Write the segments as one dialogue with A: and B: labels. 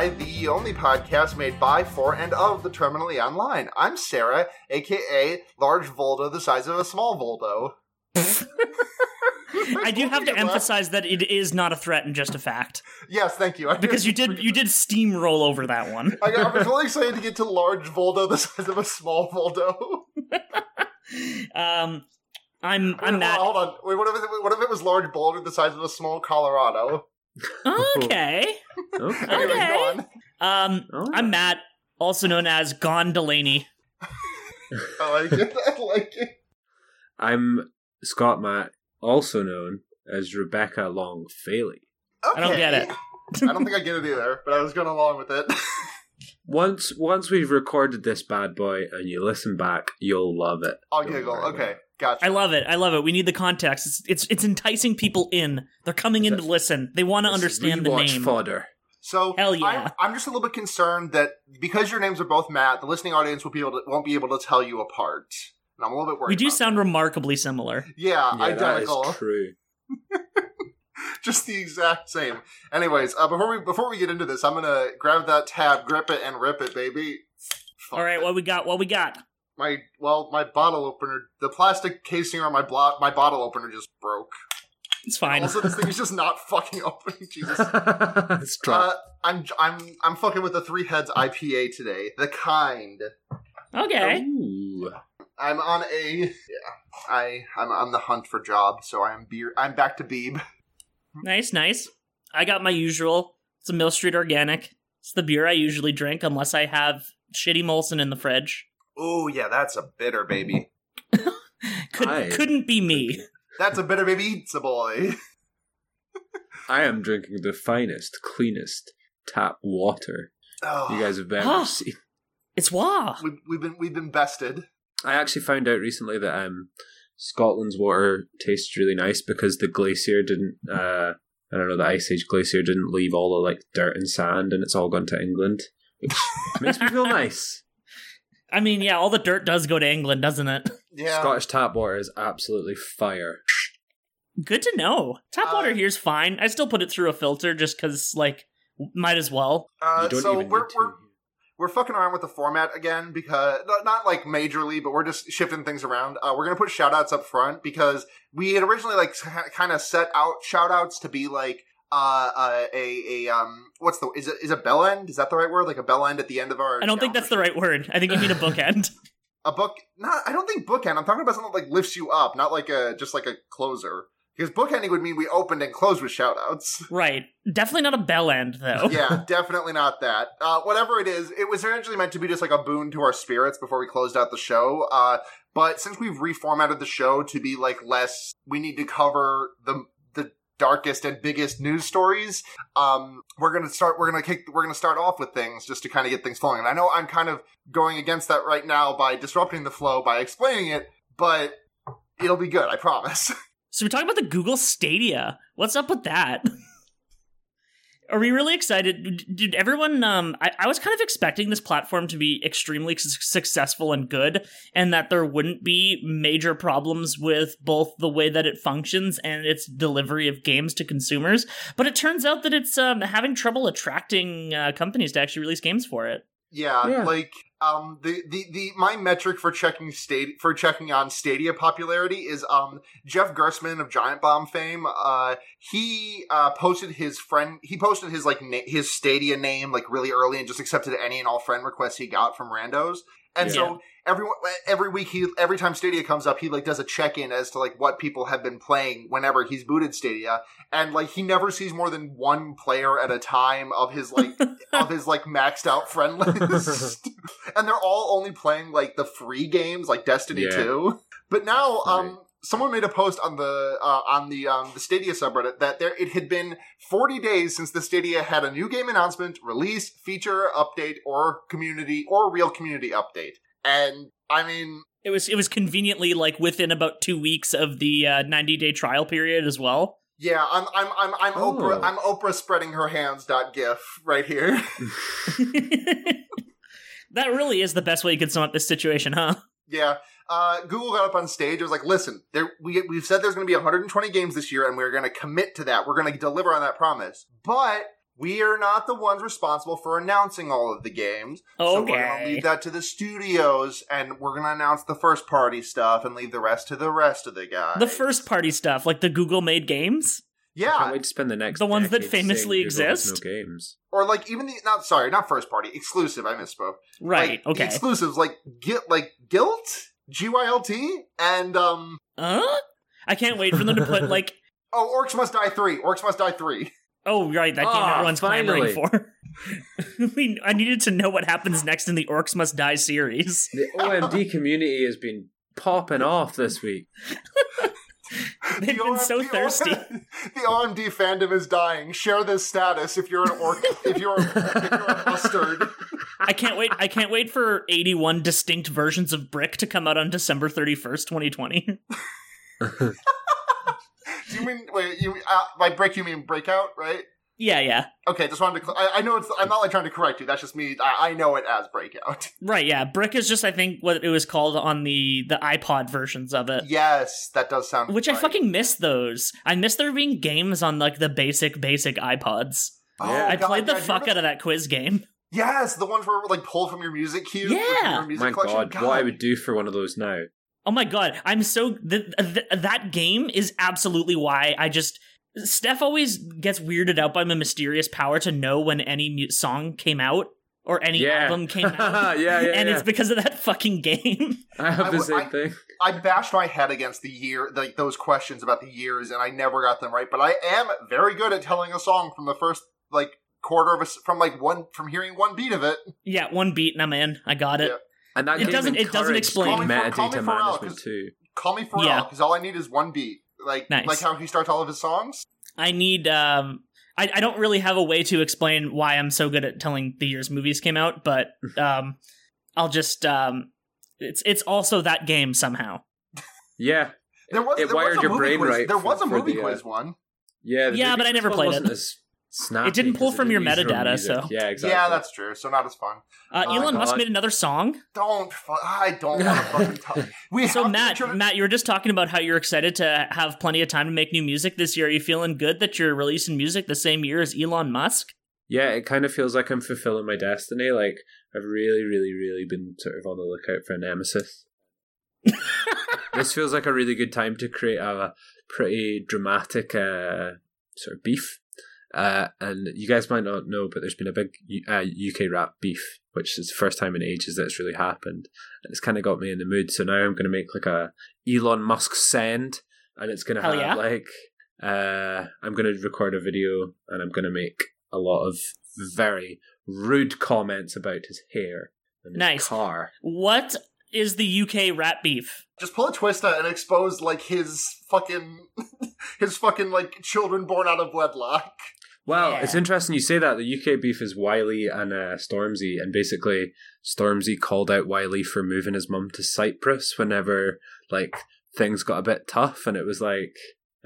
A: Die, the only podcast made by, for, and of the Terminally Online. I'm Sarah, aka Large Voldo, the size of a small Voldo.
B: I do have to emphasize that it is not a threat and just a fact
A: Yes, thank you. I
B: because you did you did steamroll over that one.
A: I, I was really excited to get to Large Voldo, the size of a small Voldo.
B: Um, I'm I'm
A: Wait,
B: Matt.
A: Hold on. Wait, what if, it, what if it was Large Boulder, the size of a small Colorado?
B: Okay.
C: Okay.
B: Okay.
A: go.
B: Um,
C: All right.
B: I'm Matt, also known as Gon Delaney.
A: I like it. I like it.
C: I'm Scott Matt, also known as Rebecca Long Faley.
B: I don't get it.
A: I don't think I get it either, but I was going along with it.
C: Once once we've recorded this bad boy and you listen back, you'll love it.
A: I'll
C: Don't
A: giggle. Okay,
C: it.
A: Gotcha.
B: I love it. I love it. We need the context. It's it's, it's enticing people in. They're coming in to listen. They want to understand the
C: rewatch
B: name.
C: fodder.
A: So
B: Hell yeah.
A: I'm, I'm just a little bit concerned that because your names are both Matt, the listening audience will be able to, won't be able to tell you apart. And I'm a little bit worried.
B: We do
A: about
B: sound
A: that.
B: remarkably similar.
A: yeah,
C: Yeah,
A: identical,
C: is true.
A: just the exact same. Anyways, uh, before we before we get into this, I'm gonna grab that tab, grip it, and rip it, baby. Fuck
B: All right,
A: it.
B: what we got? What we got?
A: My well, my bottle opener, the plastic casing on my blo- my bottle opener just broke.
B: It's fine.
A: Also, this thing is just not fucking opening. Jesus.
C: it's
A: Uh, I'm I'm I'm fucking with the Three Heads IPA today, the kind.
B: okay.
C: Ooh.
A: I'm on a yeah. I I'm on the hunt for jobs, so I'm beer. I'm back to Beeb.
B: Nice, nice. I got my usual. It's a Mill Street Organic. It's the beer I usually drink unless I have shitty Molson in the fridge.
A: Oh yeah, that's a bitter baby.
B: Could
C: Aye.
B: couldn't be me.
A: That's a bitter baby. It's a boy.
C: I am drinking the finest, cleanest tap water
A: Oh,
C: you guys have ever
B: Ah.
C: seen.
B: It's wah.
A: we've, we've been we've been bested.
C: I actually found out recently that um, Scotland's water tastes really nice because the glacier didn't. Uh, I don't know, the Ice Age glacier didn't leave all the like dirt and sand, and it's all gone to England, which makes me feel nice.
B: I mean, yeah, all the dirt does go to England, doesn't it?
A: Yeah.
C: Scottish tap water is absolutely fire.
B: Good to know. Tap
A: Uh,
B: water here's fine. I still put it through a filter just because, like, might as well.
A: Uh, so we're we're we're fucking around with the format again because not, not like majorly, but we're just shifting things around. Uh, we're gonna put shout outs up front because we had originally like kind of set out shout outs to be like uh, uh a a um what's the is it is it bell end is that the right word like a bell end at the end of our
B: I don't think that's the right word. I think you mean a bookend.
A: a book not I don't think bookend I'm talking about something that like lifts you up not like a just like a closer because bookending would mean we opened and closed with shout outs
B: right. Definitely not a bell end, though.
A: yeah, definitely not that. Uh, whatever it is, it was originally meant to be just like a boon to our spirits before we closed out the show. Uh, but since we've reformatted the show to be like less, we need to cover the darkest and biggest news stories. Um, we're gonna start. We're gonna kick. We're gonna start off with things just to kind of get things flowing. And I know I'm kind of going against that right now by disrupting the flow by explaining it, but it'll be good. I promise.
B: So we're talking about the Google Stadia. What's up with that? Are we really excited? Did everyone? Um, I, I was kind of expecting this platform to be extremely su- successful and good, and that there wouldn't be major problems with both the way that it functions and its delivery of games to consumers. But it turns out that it's um, having trouble attracting uh, companies to actually release games for it.
A: Yeah,
C: Yeah.
A: like um the, the the my metric for checking state for checking on Stadia popularity is um Jeff Gerstmann of Giant Bomb fame. Uh he uh posted his friend he posted his like na- his Stadia name like really early and just accepted any and all friend requests he got from randos. And
B: Yeah.
A: so every every week he every time Stadia comes up he like does a check in as to like what people have been playing whenever he's booted Stadia and like he never sees more than one player at a time of his like of his like maxed out friend list. and they're all only playing like the free games like Destiny
C: Yeah.
A: 2. But now um. Someone made a post on the uh, on the um the Stadia subreddit that there it had been 40 days since the Stadia had a new game announcement, release, feature, update or community or real community update. And I mean
B: It was it was conveniently like within about two weeks of the uh, ninety day trial period as well.
A: yeah, I'm I'm I'm I'm
C: Oh.
A: Oprah I'm Oprah spreading her hands dot gif right here.
B: That really is the best way you could sum up this situation, huh?
A: Yeah. Uh, Google got up on stage. It was like, listen, there, we, we've said there's going to be 120 games this year, and we're going to commit to that. We're going to deliver on that promise. But we are not the ones responsible for announcing all of the games. So we're going to leave that to the studios, and we're going to announce the first party stuff and leave the rest to the rest of the guys.
B: The first party stuff, like the Google made games.
C: Yeah, I can't
A: Yeah.
C: wait to spend the next
B: The ones that famously exist?
C: No games.
A: Or like even the, not, sorry, not first party, exclusive. I misspoke.
B: Right,
A: Like,
B: okay.
A: exclusives like, Gil- like Guilt, GYLT, and, um,
B: Huh? I can't wait for them to put like
A: oh, Orcs Must Die 3. Orcs Must Die 3.
B: Oh right, that game
C: Ah,
B: everyone's
C: finally.
B: clamoring for. we, I needed to know what happens next in the Orcs Must Die series.
C: The OMD community has been popping off this week.
B: They've
A: The
B: been so thirsty.
A: the OMD fandom is dying. Share this status if you're an orc. if you're if you're a mustard.
B: I can't wait. I can't wait for 81 distinct versions of Brick to come out on December 31st, 2020.
A: Do you mean wait? You uh, by break you mean breakout, right?
B: yeah, yeah.
A: Okay, just wanted to. Cl- I, I know it's. I'm not like trying to correct you. That's just me. I, I know it as breakout.
B: Right, yeah. Brick is just I think what it was called on the the iPod versions of it.
A: yes, that does sound.
B: Which I fucking miss those. I miss there being games on like the basic basic iPods.
A: Oh,
C: Yeah.
B: I
A: God,
B: played the
A: you
B: fuck
A: remember-
B: out of that quiz game.
A: Yes, the ones where like pull from your music cue.
B: Yeah.
A: your music
C: My
A: collection.
C: God, what I would do for one of those now.
B: Oh my god, I'm so th- th- that game is absolutely why I just Steph always gets weirded out by my mysterious power to know when any mu- song came out or any
C: Yeah.
B: album came out.
C: yeah, yeah,
B: and
C: yeah.
B: it's because of that fucking game.
C: I have the
A: w-
C: same
A: I-
C: thing.
A: I bashed my head against the year, like those questions about the years, and I never got them right. But I am very good at telling a song from the first like quarter of a s- from like one from hearing one beat of it.
B: yeah, one beat and I'm in. I got it.
A: Yeah.
C: And that
B: It doesn't- it doesn't explain.
A: Call me call me
C: metadata
A: for Al,
C: too.
A: Call me Pharrell,
B: Yeah.
A: because all I need is one beat, like
B: Nice.
A: like how he starts all of his songs.
B: I need um I, I don't really have a way to explain why I'm so good at telling the years movies came out, but um I'll just um it's it's also that game somehow.
C: Yeah,
A: There was
C: It
A: there
C: wired
A: was a
C: your
A: movie
C: brain
A: quiz.
C: right
A: There
C: for-
A: was a movie
C: the, uh,
A: quiz one.
C: yeah, the
B: Yeah, but I never
C: Quiz
B: played
C: wasn't
B: it.
C: As snappy
B: It didn't pull from your
C: didn't use own
B: metadata, so-
C: yeah, exactly.
A: Yeah, that's true. So not as fun.
B: Uh,
A: Oh,
B: Elon Musk made another song.
A: Don't. Fu- I don't want to fucking talk. We
B: So
A: have to
B: Matt,
A: intro-
B: Matt, you were just talking about how you're excited to have plenty of time to make new music this year. Are you feeling good that you're releasing music the same year as Elon Musk?
C: yeah. It kind of feels like I'm fulfilling my destiny. Like I've really, really, really been sort of on the lookout for a nemesis. this feels like a really good time to create a pretty dramatic uh, sort of beef. Uh, and you guys might not know, but there's been a big uh, UK rap beef, which is the first time in ages that it's really happened. And it's kind of got me in the mood. So now I'm going to make like a Elon Musk send, and it's going to have
B: yeah.
C: like uh, I'm going to record a video, and I'm going to make a lot of very rude comments about his hair and his
B: Nice.
C: car.
B: What is the UK rap beef?
A: just pull a twista and expose like his fucking his fucking like children born out of wedlock.
C: Well,
B: Yeah.
C: it's interesting you say that. The UK beef is Wiley and uh, Stormzy, and basically Stormzy called out Wiley for moving his mum to Cyprus whenever like things got a bit tough, and it was like,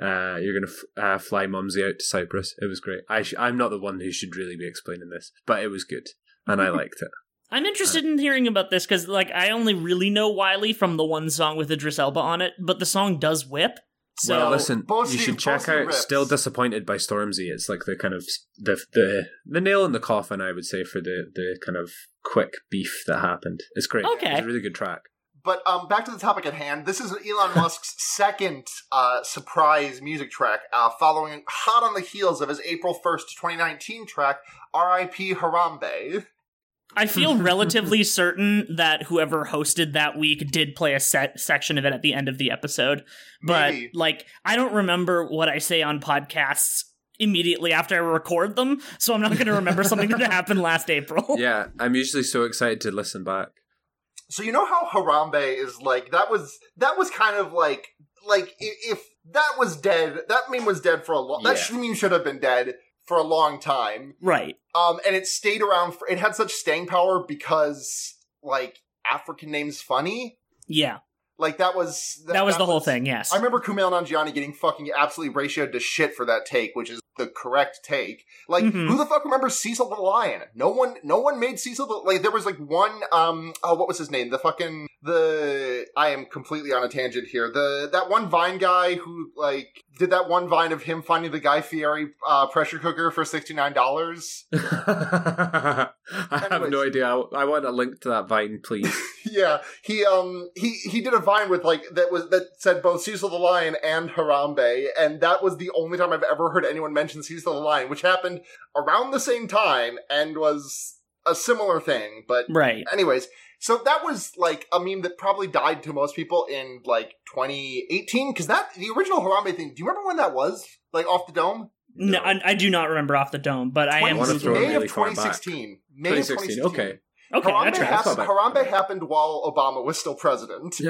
C: uh, "You're gonna f- uh, fly Mumsy out to Cyprus." It was great. I sh- I'm not the one who should really be explaining this, but it was good, and I liked it.
B: I'm interested in hearing about this because, like, I only really know Wiley from the one song with Idris Elba on it, but the song does whip. So
C: well, listen,
A: both
C: you should check
A: see
C: out
A: rips.
C: "Still Disappointed" by Stormzy. It's like the kind of the the the nail in the coffin, I would say, for the the kind of quick beef that happened. It's great.
B: Okay.
C: it's a really good track.
A: But um, back to the topic at hand. This is Elon Musk's second uh, surprise music track, uh, following hot on the heels of his April first, 2019 track "R.I.P. Harambe."
B: I feel relatively certain that whoever hosted that week did play a set section of it at the end of the episode. But
A: Maybe.
B: like I don't remember what I say on podcasts immediately after I record them, so I'm not going to remember something that happened last April.
C: Yeah, I'm usually so excited to listen back.
A: So you know how Harambe is like that was that was kind of like like if that was dead, that meme was dead for a long. That
C: Yeah.
A: meme should have been dead for a long time.
B: Right.
A: Um, and it stayed around. For, it had such staying power because like African names funny.
B: Yeah.
A: Like that was
B: That, was the whole thing, yes.
A: I remember Kumail Nanjiani getting fucking absolutely ratioed to shit for that take, which is the correct take. Like,
B: Mhm.
A: who the fuck remembers Cecil the Lion? No one, no one made Cecil the, like, there was like one, um, oh, what was his name? The fucking, the, I am completely on a tangent here. The, that one Vine guy who, like, did that one Vine of him finding the Guy Fieri, uh, pressure cooker for $69.
C: I have no idea. I, I want a link to that vine, please.
A: yeah, he um he he did a vine with like that was that said both Cecil the Lion and Harambe, and that was the only time I've ever heard anyone mention Cecil the Lion, which happened around the same time and was a similar thing. But
B: Right.
A: anyways, so that was like a meme that probably died to most people in like 2018 because that the original Harambe thing. Do you remember when that was? Like off the dome?
B: No, I, I do not remember off the dome, but I am.
C: wanna
B: Googling
C: throw it
B: it.
A: May
C: really
A: of
C: far back.
A: 2016. May of
C: 2016.
A: 2016.
C: Okay.
B: Okay,
A: Harambe,
B: that tracks.
A: hap-
C: That's not bad.
A: Harambe happened while Obama was still president.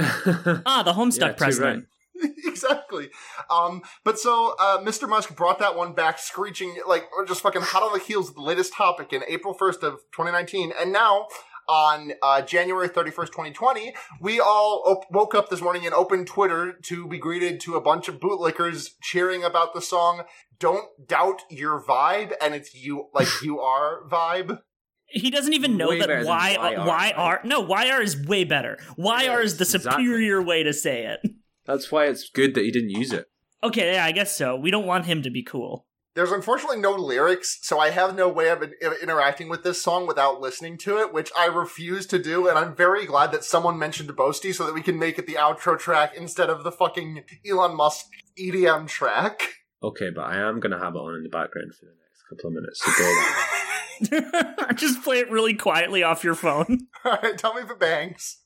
B: Ah, the Homestuck
C: Yeah, too
B: president.
A: exactly. Um, but so uh, Mr. Musk brought that one back, screeching like we're just fucking hot on the heels of the latest topic in April first of 2019, and now. On uh, January 31st, 2020, we all op- woke up this morning and opened Twitter to be greeted to a bunch of bootlickers cheering about the song "Don't Doubt Your Vibe" and it's you like you are vibe.
B: He doesn't even know
C: Way
B: that
C: than
B: Y uh,
C: YR,
B: YR. No, YR is way better. why YR is the
C: exactly.
B: superior way to say it.
C: That's why it's good that he didn't use it.
B: Okay, yeah, I guess so. We don't want him to be cool.
A: There's unfortunately no lyrics, so I have no way of in- interacting with this song without listening to it, which I refuse to do, and I'm very glad that someone mentioned Boasty so that we can make it the outro track instead of the fucking Elon Musk EDM track.
C: Okay, but I am gonna have it on in the background for the next couple of minutes. So go there.
B: Just play it really quietly off your phone.
A: Alright, tell me if it bangs.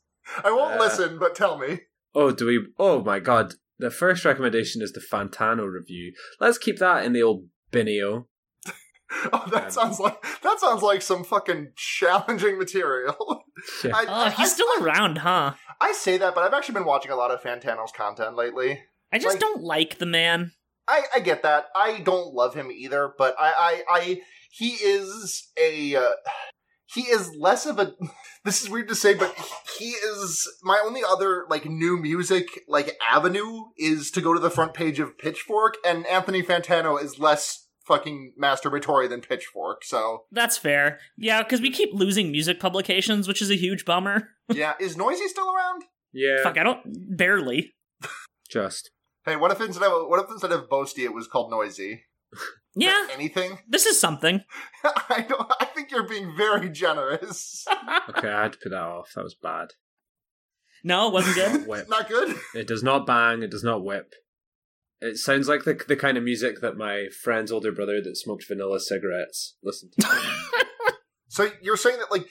A: I won't
C: Uh,
A: listen, but tell me.
C: Oh, do we? Oh my god! The first recommendation is the Fantano review. Let's keep that in the old binio.
A: Oh, that
C: Um,
A: sounds like that sounds like some fucking challenging material.
C: Yeah.
A: I,
B: Oh, he's
A: I-
B: still
A: I-
B: around, huh?
A: I say that, but I've actually been watching a lot of Fantano's content lately.
B: I just
A: Like-
B: don't like the man.
A: I, I get that. I don't love him either, but I, I, I he is a uh, he is less of a. This is weird to say, but he is my only other like new music like avenue is to go to the front page of Pitchfork, and Anthony Fantano is less fucking masturbatory than Pitchfork. So
B: That's fair. Yeah, because we keep losing music publications, which is a huge bummer.
A: yeah, is Noisy still around?
C: Yeah,
B: Fuck, I don't barely.
C: just
A: Hey, what if instead of what if instead of Boasty it was called Noisy?
B: Yeah,
A: Anything?
B: this is something.
A: I don't. I think you're being very generous.
C: okay. I had to put that off. That was bad.
B: No, it wasn't good.
C: Whip.
A: Not good.
C: It does not bang. It does not whip. It sounds like the the kind of music that my friend's older brother that smoked vanilla cigarettes listened to.
A: So you're saying that like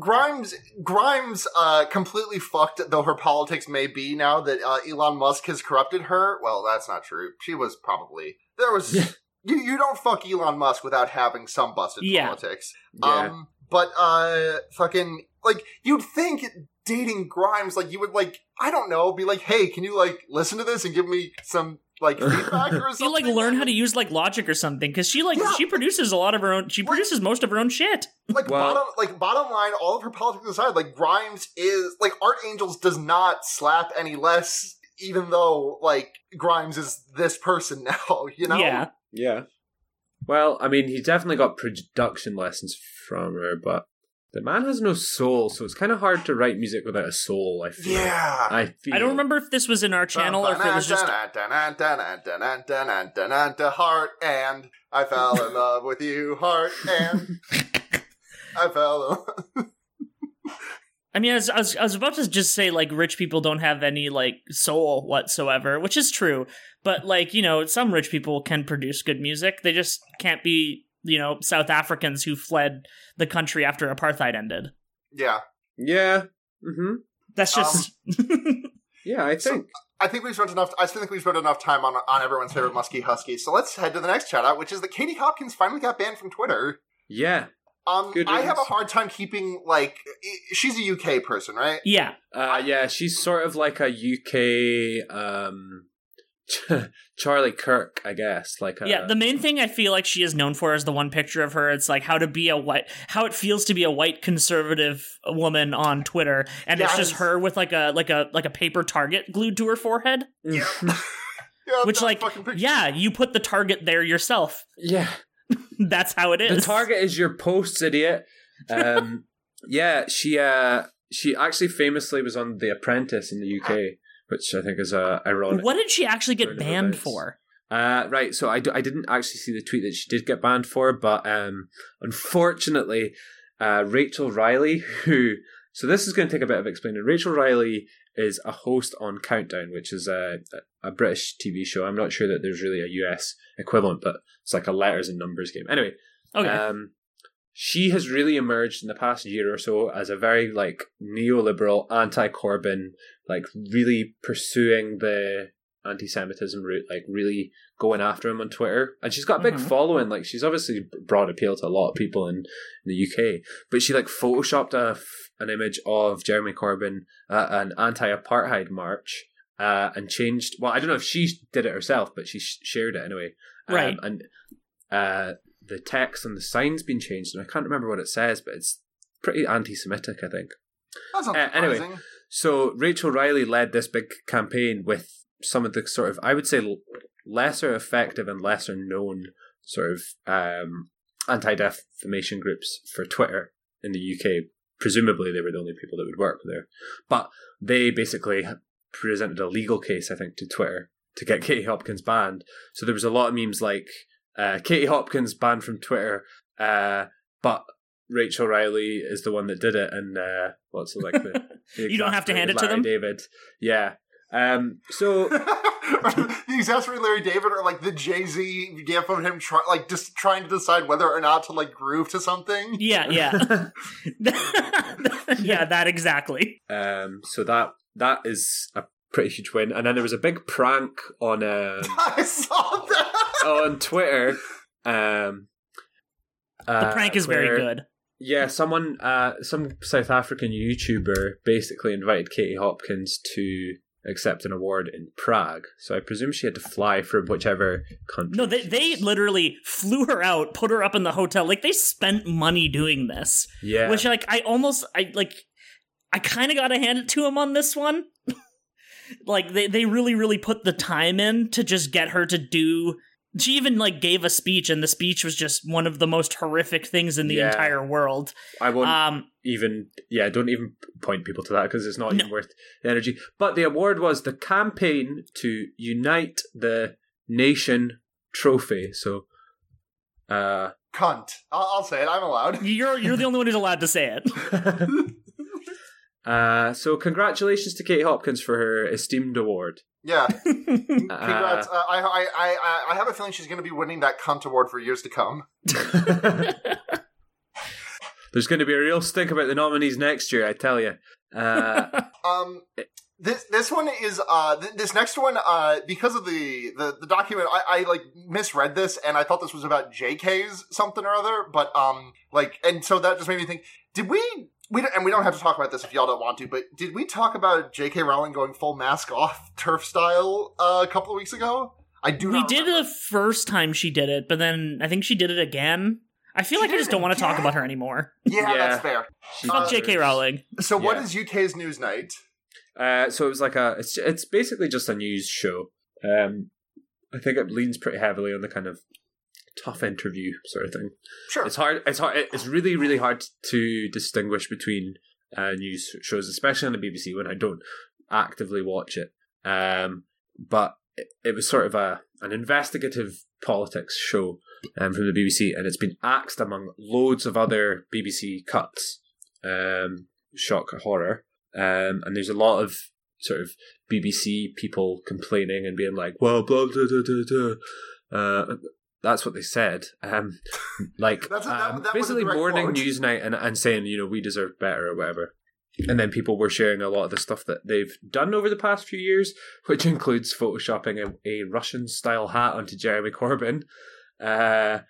A: Grimes Grimes uh completely fucked though her politics may be now that uh, Elon Musk has corrupted her. Well, that's not true. She was probably there was
C: Yeah.
A: You you don't fuck Elon Musk without having some busted
B: Yeah.
A: politics.
C: yeah.
A: Um but uh fucking like you'd think dating Grimes like you would like I don't know be like, "Hey, can you like listen to this and give me some like feedback or
B: You
A: something?"
B: like learn how to use like Logic or something because she like
A: Yeah.
B: she produces a lot of her own. She
A: Right.
B: produces most of her own shit.
A: like
C: Well-
A: bottom like bottom line all of her politics aside like grimes is like art angels does not slap any less even though like grimes is this person now you know
B: Yeah,
C: Yeah. Well, I mean, he definitely got production lessons from her, but the man has no soul, so it's kind of hard to write music without a soul. I feel.
A: yeah
C: I feel.
B: I don't remember if this was in our channel or if it was just.
A: heart and i fell in love with you heart and i fell in
B: I mean, I was, I was I was about to just say like rich people don't have any like soul whatsoever, which is true. But like you know, some rich people can produce good music. They just can't be you know South Africans who fled the country after apartheid ended.
A: yeah
C: Yeah. Mm-hmm.
B: That's just
C: Yeah, I
A: So-
C: think.
A: I think we've spent enough. I still think we've spent enough time on on everyone's favorite musky husky. So let's head to the next shout out, which is that Katie Hopkins finally got banned from Twitter.
C: yeah.
A: Um,
C: Good
A: I have a hard time keeping like i- she's a UK person, right?
B: yeah.
C: Uh, yeah, she's sort of like a UK um, Charlie Kirk, I guess. Like a,
B: Yeah, the main thing I feel like she is known for is the one picture of her. It's like how to be a white, how it feels to be a white conservative woman on Twitter, and it's just
A: Yes.
B: her with like a like a like a paper target glued to her forehead.
A: Yeah. Yeah,
B: Which,
A: that
B: like,
A: fucking picture.
B: yeah, you put the target there yourself.
C: Yeah,
B: That's how it is.
C: the target is your posts, idiot. Um, yeah, she uh, she actually famously was on The Apprentice in the UK, which I think is uh, ironic.
B: What did she actually get banned
C: events.
B: for?
C: Uh, right, so I, d- I didn't actually see the tweet that she did get banned for, but um, unfortunately, uh, Rachel Riley, who so this is going to take a bit of explaining. Rachel Riley is a host on Countdown, which is a a British TV show. I'm not sure that there's really a US equivalent, but it's like a letters and numbers game. Anyway,
B: Okay.
C: um, she has really emerged in the past year or so as a very like neoliberal, anti-Corbyn, like really pursuing the anti-Semitism route, like really going after him on Twitter. And she's got a big
B: Mhm.
C: following. Like she's obviously brought appeal to a lot of people in, in the UK. But she like photoshopped a f an image of Jeremy Corbyn at an anti-apartheid march. Uh, and changed. Well, I don't know if she did it herself, but she sh- shared it anyway. Um,
B: Right.
C: And uh, the text and the sign's been changed, and I can't remember what it says, but it's pretty anti-Semitic, I think.
A: That's not
C: Uh, anyway. So Rachel Riley led this big campaign with some of the sort of, I would say, l- lesser effective and lesser known sort of um, anti-defamation groups for Twitter in the UK. Presumably, they were the only people that would work there, but they basically presented a legal case, I think, to Twitter to get Katie Hopkins banned. So there was a lot of memes like uh, Katie Hopkins banned from Twitter, uh, but Rachel Riley is the one that did it, and uh, what's it like the, the
B: You don't have to hand it to them?
C: David, yeah. Um, so
A: the exasperated Larry David or like the Jay Z gif of him try, like just trying to decide whether or not to like groove to something.
B: yeah, yeah. yeah, that exactly.
C: um, so that that is a pretty huge win. And then there was a big prank on um,
A: I saw that.
C: on Twitter. Um,
B: The
C: uh,
B: prank is very good.
C: Yeah, someone, uh, some South African YouTuber basically invited Katie Hopkins to accept an award in Prague. So I presume she had to fly from whichever country.
B: No, they they literally flew her out, put her up in the hotel. Like they spent money doing this.
C: yeah,
B: Which like I almost I like I kind of got to hand it to him on this one. like they they really really put the time in to just get her to do she even like gave a speech and the speech was just one of the most horrific things in the
C: Yeah.
B: entire world.
C: I won't
B: Um
C: even. Yeah, don't even point people to that because it's not
B: No.
C: even worth the energy. But the award was the campaign to unite the nation trophy. So, uh,
A: Cunt. I'll, I'll say it. I'm allowed.
B: you're you're the only one who's allowed to say it.
C: uh, so congratulations to Kate Hopkins for her esteemed award.
A: Yeah. Congrats. Uh, I, I, I, I have a feeling she's going to be winning that cunt award for years to come.
C: There's going to be a real stink about the nominees next year, I tell you. Uh,
A: Um, this this one is uh th- this next one uh because of the the, the document I, I like misread this and I thought this was about JK's something or other but um like and so that just made me think did we we don't, and we don't have to talk about this if y'all don't want to but did we talk about JK Rowling going full mask off turf style uh, a couple of weeks ago I do
B: we
A: not
B: did it the first time she did it, but then I think she did it again. I feel
A: She
B: like I just don't want to talk about her anymore.
A: yeah,
C: Yeah.
A: that's fair
C: she
A: Uh,
B: Fuck J.K. Rowling.
A: so what
C: Yeah.
A: is UK's Newsnight
C: Uh, so it was like a. It's it's basically just a news show. Um, I think it leans pretty heavily on the kind of tough interview sort of thing.
A: sure
C: It's hard. It's hard. It's really really hard to distinguish between uh, news shows, especially on the BBC when I don't actively watch it. Um, but it, it was sort of a an investigative politics show um, from the BBC, and it's been axed among loads of other BBC cuts. Um, shock horror. Um, and there's a lot of sort of BBC people complaining and being like, "Well, blah blah blah blah." blah. Uh, that's what they said. Um, like
A: That's a- that-
C: um,
A: that
C: basically morning
A: quote.
C: Newsnight and, and saying, you know, we deserve better or whatever. And then people were sharing a lot of the stuff that they've done over the past few years, which includes photoshopping a, a Russian style hat onto Jeremy Corbyn. Uh,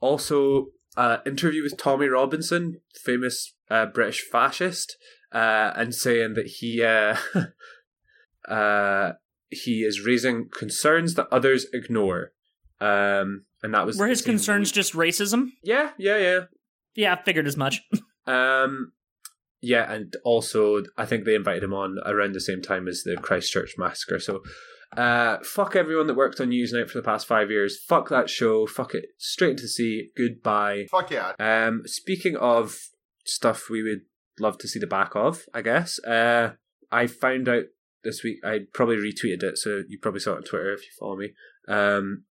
C: also, uh, interview with Tommy Robinson, famous uh, British fascist, uh, and saying that he uh, uh, he is raising concerns that others ignore. Um, and that was
B: Were his concerns
C: week-
B: just racism?
C: Yeah, yeah, yeah.
B: Yeah, I figured as much.
C: Um, yeah, and also I think they invited him on around the same time as the Christchurch massacre. So Uh, fuck everyone that worked on Newsnight for the past five years. Fuck that show. Fuck it. Straight into the sea. Goodbye.
A: Fuck yeah.
C: Um, speaking of stuff we would love to see the back of, I guess. Uh, I found out this week. I probably retweeted it, so you probably saw it on Twitter if you follow me. Um,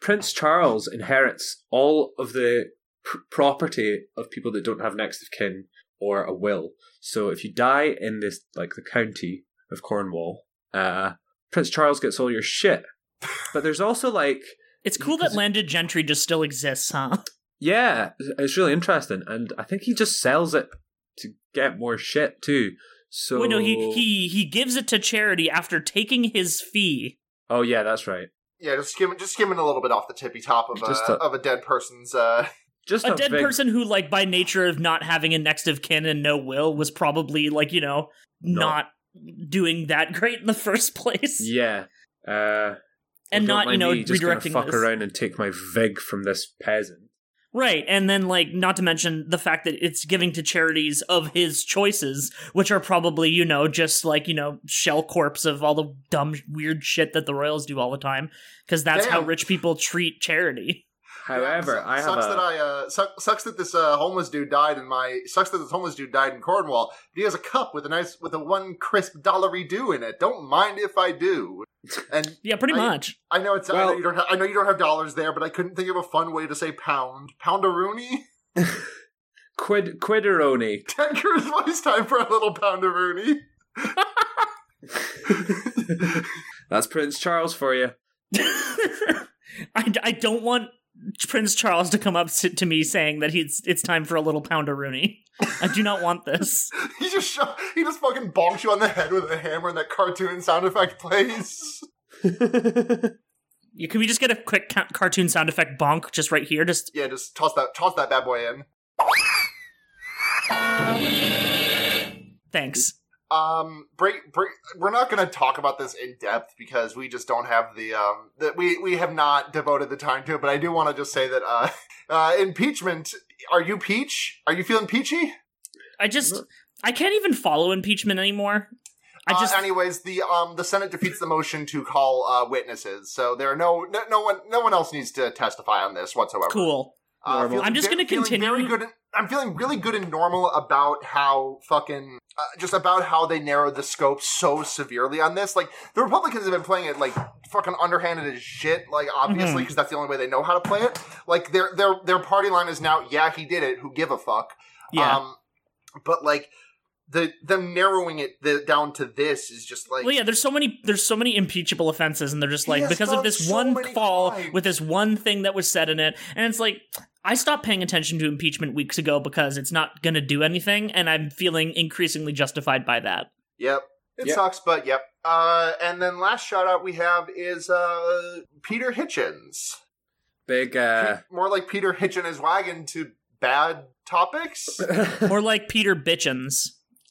C: Prince Charles inherits all of the pr- property of people that don't have next of kin or a will. So if you die in this, like the county of Cornwall, uh, Prince Charles gets all your shit. But there's also like,
B: It's cool that landed gentry just still exists, huh?
C: yeah, it's really interesting, and I think he just sells it to get more shit too. So
B: Wait, no, he he he gives it to charity after taking his fee.
C: Oh yeah, that's right.
A: Yeah, just skimming, just skimming a little bit off the tippy top of
C: Just
A: a,
C: a-
A: of a dead person's. uh
C: Just
B: A dead
C: big-
B: person who, like, by nature of not having a next of kin and no will, was probably like you know
C: No.
B: not doing that great in the first place,
C: Yeah. Uh,
B: and
C: don't
B: you know
C: me
B: redirecting
C: fuck
B: this.
C: around and take my vig from this peasant.
B: Right, and then like not to mention the fact that it's giving to charities of his choices, which are probably you know just like you know shell corpse of all the dumb weird shit that the royals do all the time, because that's how rich people treat charity.
C: However,
A: Yeah,
C: I have
A: sucks
C: a
A: that I uh suck, sucks that this uh, homeless dude died in my sucks that this homeless dude died in Cornwall. But he has a cup with a nice with a one crisp dollary do in it. Don't mind if I do. And
B: Yeah, pretty
A: I-
B: much.
A: I know it's I know
C: Well-
A: you don't ha- I know you don't have dollars there, but I couldn't think of a fun way to say pound. Poundaroonie.
C: quid quidderoni.
A: Tankers, what is time for a little poundaroonie?
C: That's Prince Charles for you.
B: I, I don't want Prince Charles to come up to, to me saying that he's it's time for a little pounder Rooney. I do not want this.
A: He just sho- he just fucking bonks you on the head with a hammer, and that cartoon sound effect plays.
B: You, can we just get a quick ca- cartoon sound effect bonk just right here? Just
A: Yeah, just toss that toss that bad boy in.
B: thanks.
A: Um, break, break. We're not going to talk about this in depth because we just don't have the um that we we have not devoted the time to it. But I do want to just say that uh, uh, impeachment. Are you peach? Are you feeling peachy?
B: I just I can't even follow impeachment anymore. I just
A: uh, anyways, the um the Senate defeats the motion to call uh, witnesses, so there are no, no no one no one else needs to testify on this whatsoever.
B: cool.
A: Uh, feeling
B: I'm just
A: ve-
B: gonna continue-
A: Very good. and- I'm feeling really good and normal about how fucking uh, just about how they narrowed the scope so severely on this. Like the Republicans have been playing it like fucking underhanded as shit. Like obviously because that's the only way they know how to play it. Like their their their party line is now, yeah, he did it. Who give a fuck?
B: Yeah.
A: Um, but like the them narrowing it the, down to this is just like
B: well, yeah. There's so many. There's so many impeachable offenses, and they're just like because of this
A: so
B: one
A: many
B: fall
A: crimes.
B: with this one thing that was said in it, and it's like I stopped paying attention to impeachment weeks ago because it's not going to do anything, and I'm feeling increasingly justified by that.
A: Yep. It
C: Yep.
A: sucks, but yep. Uh, and then last shout out we have is uh, Peter Hitchens.
C: Big uh
A: More like Peter hitching his wagon to bad topics.
B: More like Peter Bitchens.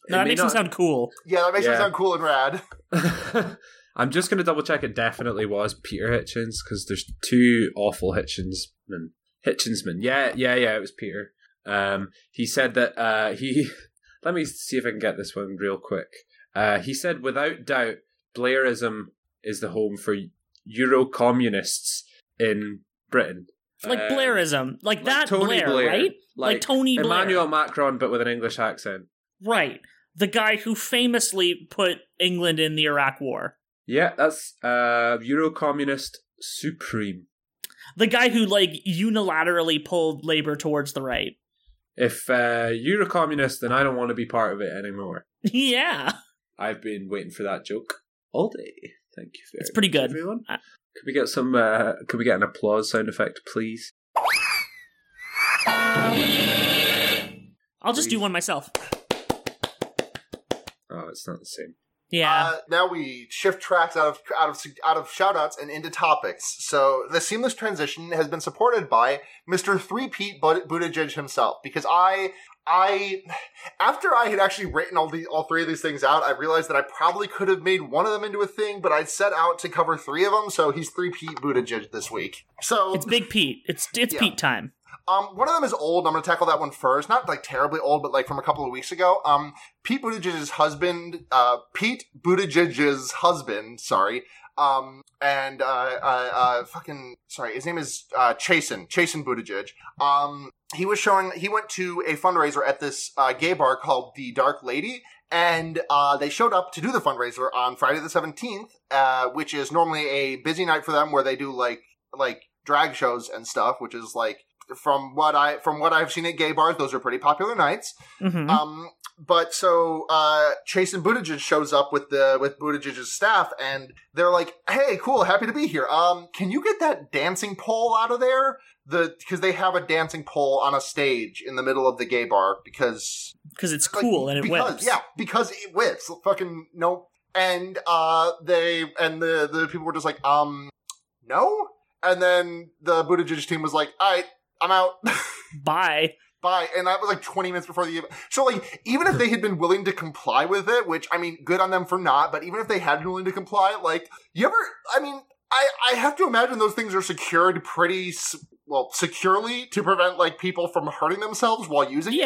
B: No, that makes
C: not-
B: him sound cool.
A: Yeah, that makes him sound cool and rad.
C: I'm just gonna double check it definitely was Peter Hitchens because there's two awful Hitchensmen. Hitchensmen. Yeah, yeah, yeah, it was Peter. Um he said that uh he let me see if I can get this one real quick. Uh he said without doubt Blairism is the home for Euro communists in Britain.
B: Like
C: Uh,
B: Blairism. Like,
C: like
B: that
C: Tony
B: Blair,
C: Blair.
B: right? Like,
C: Like,
B: Tony Blair.
C: Emmanuel Macron but with an English accent.
B: Right. The guy who famously put England in the Iraq War.
C: Yeah, that's uh Euro communist supreme.
B: The guy who, like, unilaterally pulled labor towards the right.
C: If uh, you're a communist, then I don't want to be part of it anymore.
B: yeah.
C: I've been waiting for that joke all day. Thank you very
B: It's pretty
C: much,
B: good.
C: everyone.
B: I-
C: Could we get some? Uh, could we get an applause sound effect, please?
B: I'll just do one myself.
C: Oh, it's not the same.
B: Yeah.
A: Uh, now we shift tracks out of out of out of shoutouts and into topics. So the seamless transition has been supported by Mr. Three Pete Buttigieg himself because I I after I had actually written all the all three of these things out, I realized that I probably could have made one of them into a thing, but I'd set out to cover three of them. So he's Three Pete Buttigieg this week. So
B: it's Big Pete. It's it's
A: Yeah.
B: Pete time.
A: Um, one of them is old. I'm going to tackle that one first. Not like terribly old, but like from a couple of weeks ago. Um, Pete Buttigieg's husband, uh, Pete Buttigieg's husband, sorry, Um, and uh, uh, uh, fucking sorry, his name is uh, Chasten Chasten Buttigieg. Um, he was showing. He went to a fundraiser at this uh, gay bar called the Dark Lady, and uh, they showed up to do the fundraiser on Friday the seventeenth, uh, which is normally a busy night for them, where they do like like drag shows and stuff, which is like from what I from what I've seen at gay bars, those are pretty popular nights.
B: Mhm.
A: Um, but so uh, Chasten Buttigieg shows up with the with Buttigieg's staff, and they're like, "Hey, cool, happy to be here. Um, can you get that dancing pole out of there? The because they have a dancing pole on a stage in the middle of the gay bar because
B: because it's
A: like,
B: cool and it
A: because,
B: whips.
A: Yeah, because it whips. Fucking no. And uh, they and the the people were just like, um, no. And then the Buttigieg team was like, all right, I'm out.
B: Bye.
A: Bye. And that was like 20 minutes before the event. So, like, even if they had been willing to comply with it, which I mean, good on them for not, but even if they had been willing to comply, like, you ever, I mean, I, I have to imagine those things are secured pretty, well, securely to prevent, like, people from hurting themselves while using it.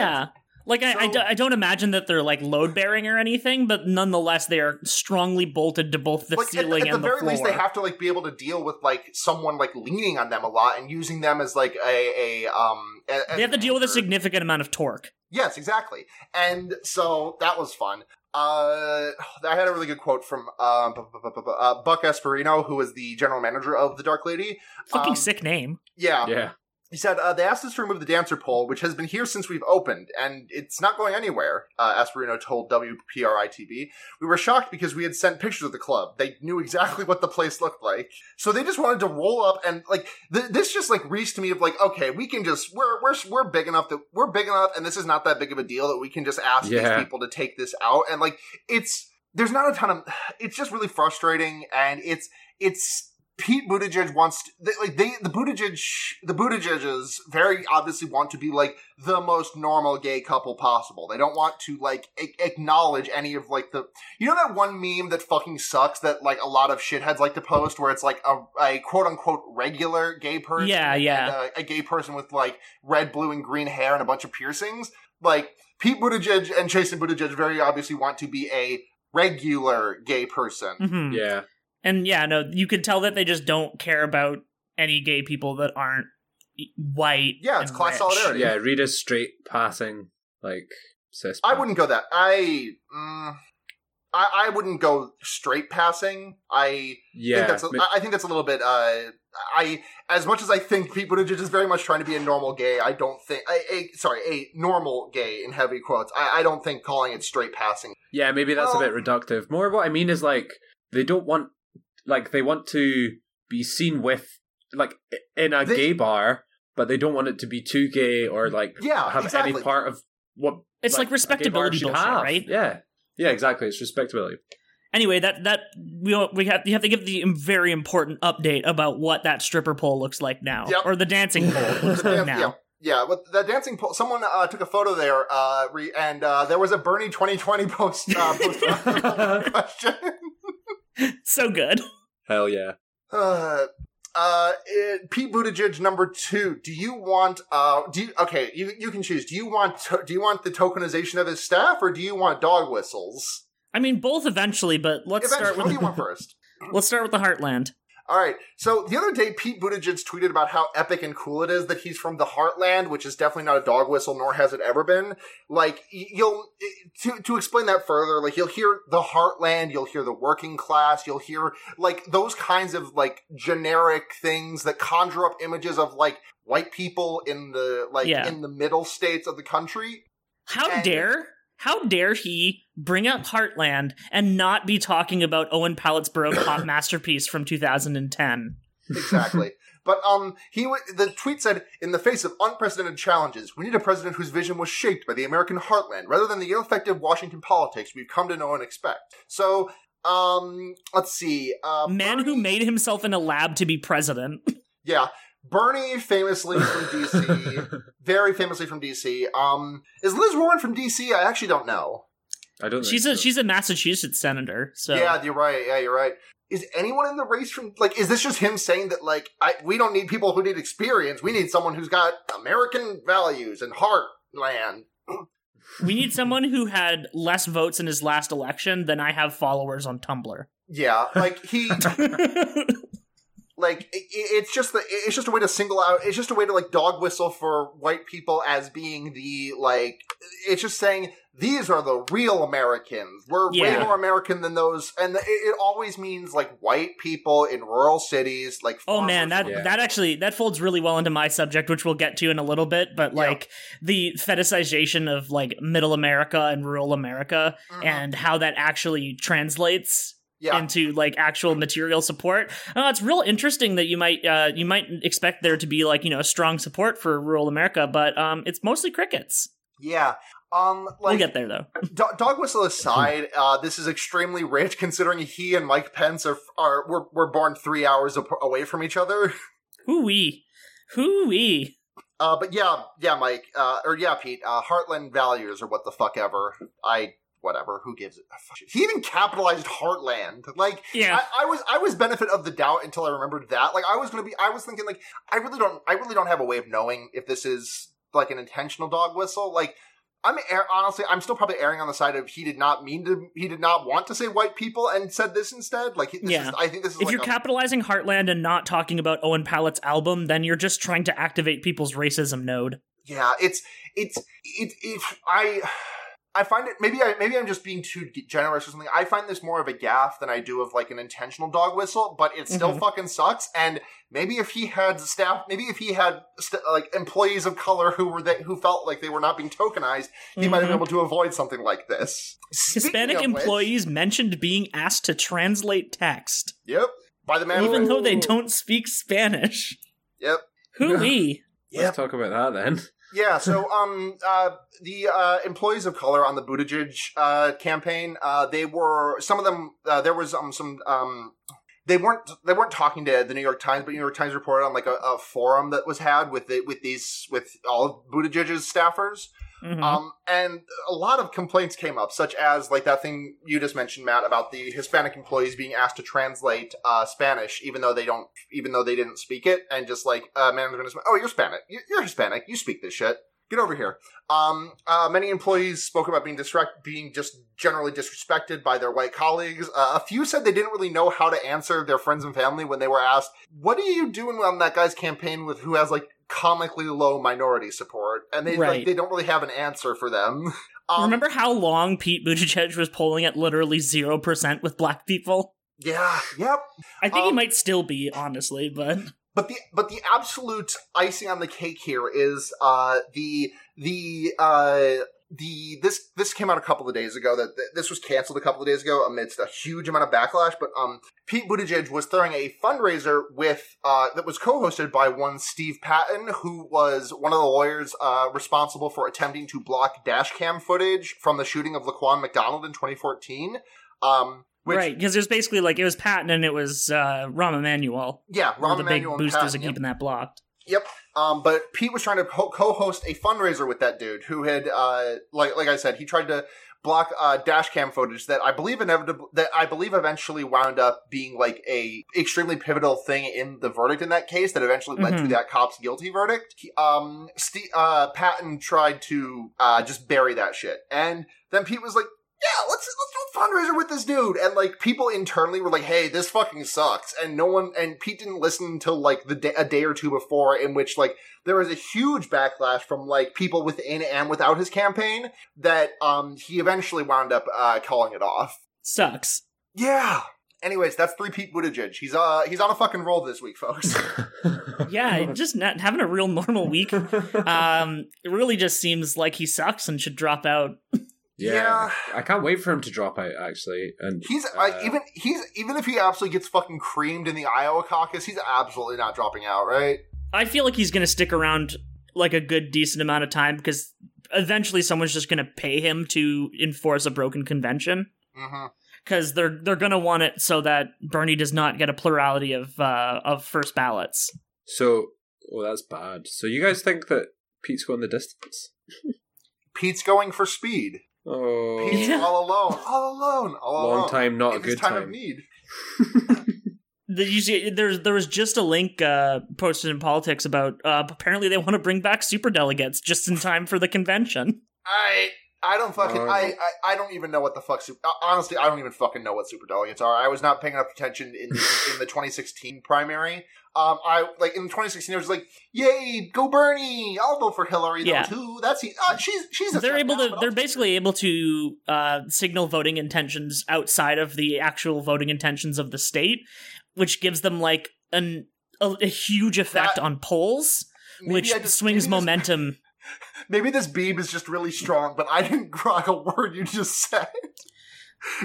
B: Yeah. Like I, I,
A: So-
B: do- I don't imagine that they're like load bearing or anything, but nonetheless they are strongly bolted to both the
A: like
B: ceiling
A: at the
B: and the
A: very
B: floor.
A: least, they have to like be able to deal with like someone like leaning on them a lot and using them as like a a um. a-
B: They have to deal with a significant amount of torque.
A: Yes, exactly. And so that was fun. Uh, I had a really good quote from uh, bu- bu- bu- bu- uh, Buck Esperino, who was the general manager of the Dark Lady.
B: Fucking
A: Um,
B: sick name.
A: Yeah,
C: Yeah.
A: He said uh, they asked us to remove the dancer pole, which has been here since we've opened, and it's not going anywhere. Uh, Asperino told WPRI-TV. We were shocked because we had sent pictures of the club. They knew exactly what the place looked like, so they just wanted to roll up and like th- this. Just like reached to me of like, okay, we can just we're we're we're big enough that we're big enough, and this is not that big of a deal that we can just ask
C: Yeah.
A: these people to take this out, and like it's there's not a ton of it's just really frustrating, and it's it's Pete Buttigieg wants to, they, like they the Buttigieg the Buttigiegs very obviously want to be like the most normal gay couple possible. They don't want to like a- acknowledge any of like the you know that one meme that fucking sucks that like a lot of shitheads like to post where it's like a, a quote unquote regular gay person
B: Yeah, yeah.
A: and a, a gay person with like red, blue, and green hair and a bunch of piercings. Like Pete Buttigieg and Jason Buttigieg very obviously want to be a regular gay person.
B: hmm
C: Yeah.
B: And yeah, no, you can tell that they just don't care about any gay people that aren't white.
A: Yeah, it's
B: and
A: class
B: rich.
A: solidarity.
C: Yeah. Read a straight passing, like, cis.
A: I wouldn't go that. I, mm, I, I wouldn't go straight passing. I
C: Yeah.
A: think that's. A, I think that's a little bit. Uh, I as much as I think Pete Buttigieg is very much trying to be a normal gay. I don't think. A, a sorry, a normal gay in heavy quotes. I, I don't think calling it straight passing.
C: Yeah, maybe that's
A: Well-
C: a bit reductive. More what I mean is like they don't want like they want to be seen with like in a
A: They-
C: gay bar, but they don't want it to be too gay or like
A: Yeah,
C: have
A: exactly.
C: any part of what
B: It's like,
C: a gay bar
B: respectability bullshit,
C: have.
B: right?
C: Yeah. Yeah, exactly. It's respectability.
B: Anyway, that that we we have you have to give the very important update about what that stripper pole looks like now,
A: Yep.
B: or the dancing pole looks like
A: Yeah,
B: now.
A: yeah, yeah. But the dancing pole. Someone uh, took a photo there, uh, re- and uh, there was a Bernie 2020 post. Uh, post question.
B: So good.
C: Hell yeah.
A: Uh, uh, it, Pete Buttigieg number two. Do you want? Uh, do you, okay? You you can choose. Do you want? To, do you want the tokenization of his staff, or do you want dog whistles?
B: I mean, both eventually, but let's
A: Eventually,
B: start
A: what do
B: with
A: you want first?
B: let's start with the Heartland.
A: All right. So the other day, Pete Buttigieg tweeted about how epic and cool it is that he's from the Heartland, which is definitely not a dog whistle, nor has it ever been. Like you'll to to explain that further, like you'll hear the Heartland, you'll hear the working class, you'll hear like those kinds of like generic things that conjure up images of like white people in the like
B: Yeah.
A: in the middle states of the country.
B: How
A: And-
B: dare how dare he bring up Heartland and not be talking about Owen Pallett's baroque pop masterpiece from 2010?
A: exactly. But um, he w- the tweet said, "In the face of unprecedented challenges, we need a president whose vision was shaped by the American heartland, rather than the ineffective Washington politics we've come to know and expect." So, um, let's see. Uh,
B: Man who made himself in a lab to be president.
A: yeah, Bernie, famously from DC, very famously from DC. Um, is Liz Warren from DC? I actually don't know.
C: I don't
B: she's
C: think
B: a
C: so.
B: she's a Massachusetts senator, so
A: Yeah, you're right. Yeah, you're right. Is anyone in the race from like? Is this just him saying that like I we don't need people who need experience. We need someone who's got American values and heartland.
B: We need someone who had less votes in his last election than I have followers on Tumblr.
A: Yeah, like he, like it, it's just the it's just a way to single out. It's just a way to like dog whistle for white people as being the like. It's just saying these are the real Americans. We're way more American than those, and it, it always means like white people in rural cities. Like
B: Oh man, that
C: Yeah.
B: that actually that folds really well into my subject, which we'll get to in a little bit. But
A: Yeah.
B: like the fetishization of like middle America and rural America,
A: Mhm.
B: and how that actually translates
A: yeah,
B: into like actual material support. Uh, it's real interesting that you might uh, you might expect there to be like you know strong support for rural America, but um, it's mostly crickets.
A: yeah. Um, like
B: we'll get there though.
A: Do- dog whistle aside, uh, this is extremely rich considering he and Mike Pence are are were, were born three hours ap- away from each other.
B: Hoo wee, hoo wee.
A: Uh, but yeah, yeah, Mike, uh, or yeah, Pete. Uh, Heartland values or what the fuck ever. I whatever. Who gives it? a fuck? He even capitalized Heartland. Like
B: Yeah.
A: I, I was I was benefit of the doubt until I remembered that. Like I was gonna be. I was thinking like I really don't. I really don't have a way of knowing if this is like an intentional dog whistle. Like. I'm air, honestly, I'm still probably erring on the side of he did not mean to, he did not want to say white people and said this instead. Like, this
B: Yeah.
A: is, I think this is
B: If
A: like
B: you're
A: a-
B: capitalizing Heartland and not talking about Owen Pallett's album, then you're just trying to activate people's racism node.
A: Yeah, it's it's it it I I find it maybe I maybe I'm just being too generous or something. I find this more of a gaff than I do of like an intentional dog whistle, but it still
B: Mhm.
A: fucking sucks. And maybe if he had staff, maybe if he had st- like employees of color who were that who felt like they were not being tokenized, he might have been
B: Mhm.
A: able to avoid something like this.
B: Hispanic
A: of which-
B: employees mentioned being asked to translate text,
A: Yep. By the man.
B: even
A: who-
B: though they don't speak Spanish.
A: Yep.
B: Hooey.
A: Yep.
C: Let's talk about that then.
A: Yeah, so um, uh, the uh, employees of color on the Buttigieg uh, campaign, uh, they were some of them. Uh, there was um some um, they weren't they weren't talking to the New York Times, but New York Times reported on like a, a forum that was had with the, with these with all of Buttigieg's staffers,
B: Mhm.
A: um, and a lot of complaints came up, such as like that thing you just mentioned, Matt, about the Hispanic employees being asked to translate uh, Spanish, even though they don't, even though they didn't speak it, and just like uh, management is, oh, you're Hispanic, you're, you're Hispanic, you speak this shit. Get over here. Um, uh, many employees spoke about being disrespect, being just generally disrespected by their white colleagues. Uh, a few said they didn't really know how to answer their friends and family when they were asked, "What are you doing on that guy's campaign with who has like comically low minority support?" And they like they don't really have an answer for them. Um,
B: Remember how long Pete Buttigieg was polling at literally 0% with black people?
A: Yeah. Yep.
B: I think he
A: Um,
B: might still be, honestly, but
A: But the but the absolute icing on the cake here is uh the the uh the this this came out a couple of days ago that th- this was canceled a couple of days ago amidst a huge amount of backlash but um Pete Buttigieg was throwing a fundraiser with uh that was co-hosted by one Steve Patton who was one of the lawyers uh responsible for attempting to block dash cam footage from the shooting of Laquan McDonald in 2014 um which
B: right, because it was basically like it was Patton and it was uh, Rahm Emanuel.
A: yeah Rahm
B: the big
A: Emanuel
B: boosters
A: Patton, yep.
B: keeping that blocked.
A: Yep. Um, but Pete was trying to co- co-host a fundraiser with that dude who had, uh, like, like I said, he tried to block uh, dash cam footage that I believe inevitably that I believe eventually wound up being like a extremely pivotal thing in the verdict in that case that eventually led to
B: Mhm.
A: that cop's guilty verdict. He, um, Steve, uh, Patton tried to uh, just bury that shit, and then Pete was like. Yeah, let's let's do a fundraiser with this dude, and like people internally were like, "Hey, this fucking sucks," and no one and Pete didn't listen until like the day, a day or two before, in which like there was a huge backlash from like people within and without his campaign that um he eventually wound up uh calling it off.
B: Sucks.
A: Yeah. Anyways, that's three Pete Buttigieg. He's uh he's on a fucking roll this week, folks.
B: Yeah, just not having a real normal week. Um, it really just seems like he sucks and should drop out.
C: Yeah,
A: Yeah.
C: I can't wait for him to drop out. Actually, and
A: He's
C: uh,
A: like even he's even if he absolutely gets fucking creamed in the Iowa caucus, he's absolutely not dropping out, right?
B: I feel like he's going to stick around like a good decent amount of time because eventually someone's just going to pay him to enforce a broken convention
A: Mm-hmm.
B: because they're they're going to want it so that Bernie does not get a plurality of uh, of first ballots.
C: so. Oh, that's bad. So you guys think that Pete's going the distance?
A: Pete's going for speed.
C: Oh,
A: Pete's
B: Yeah.
A: all alone, all alone, all
C: long
A: alone.
C: time, not a
A: in his
C: good
A: time, of
C: time.
A: need.
B: The, you see, there's there was just a link uh, posted in politics about uh, apparently they want to bring back super delegates just in time for the convention.
A: I I don't fucking.
C: No,
A: I. I I don't even know what the fuck. Super, honestly, I don't even fucking know what super delegates are. I was not paying enough attention in in the 2016 primary. Um, I like in 2016. I was like, "Yay, go Bernie! I'll vote for Hillary
B: Yeah.
A: though too. That's uh, she's she's a
B: they're able
A: now,
B: to they're basically able to uh, signal voting intentions outside of the actual voting intentions of the state which gives them like an a, a huge effect
A: That-
B: on polls which
A: just-
B: swings
A: this-
B: momentum
A: Maybe this beam is just really strong, but I didn't grok a word you just said.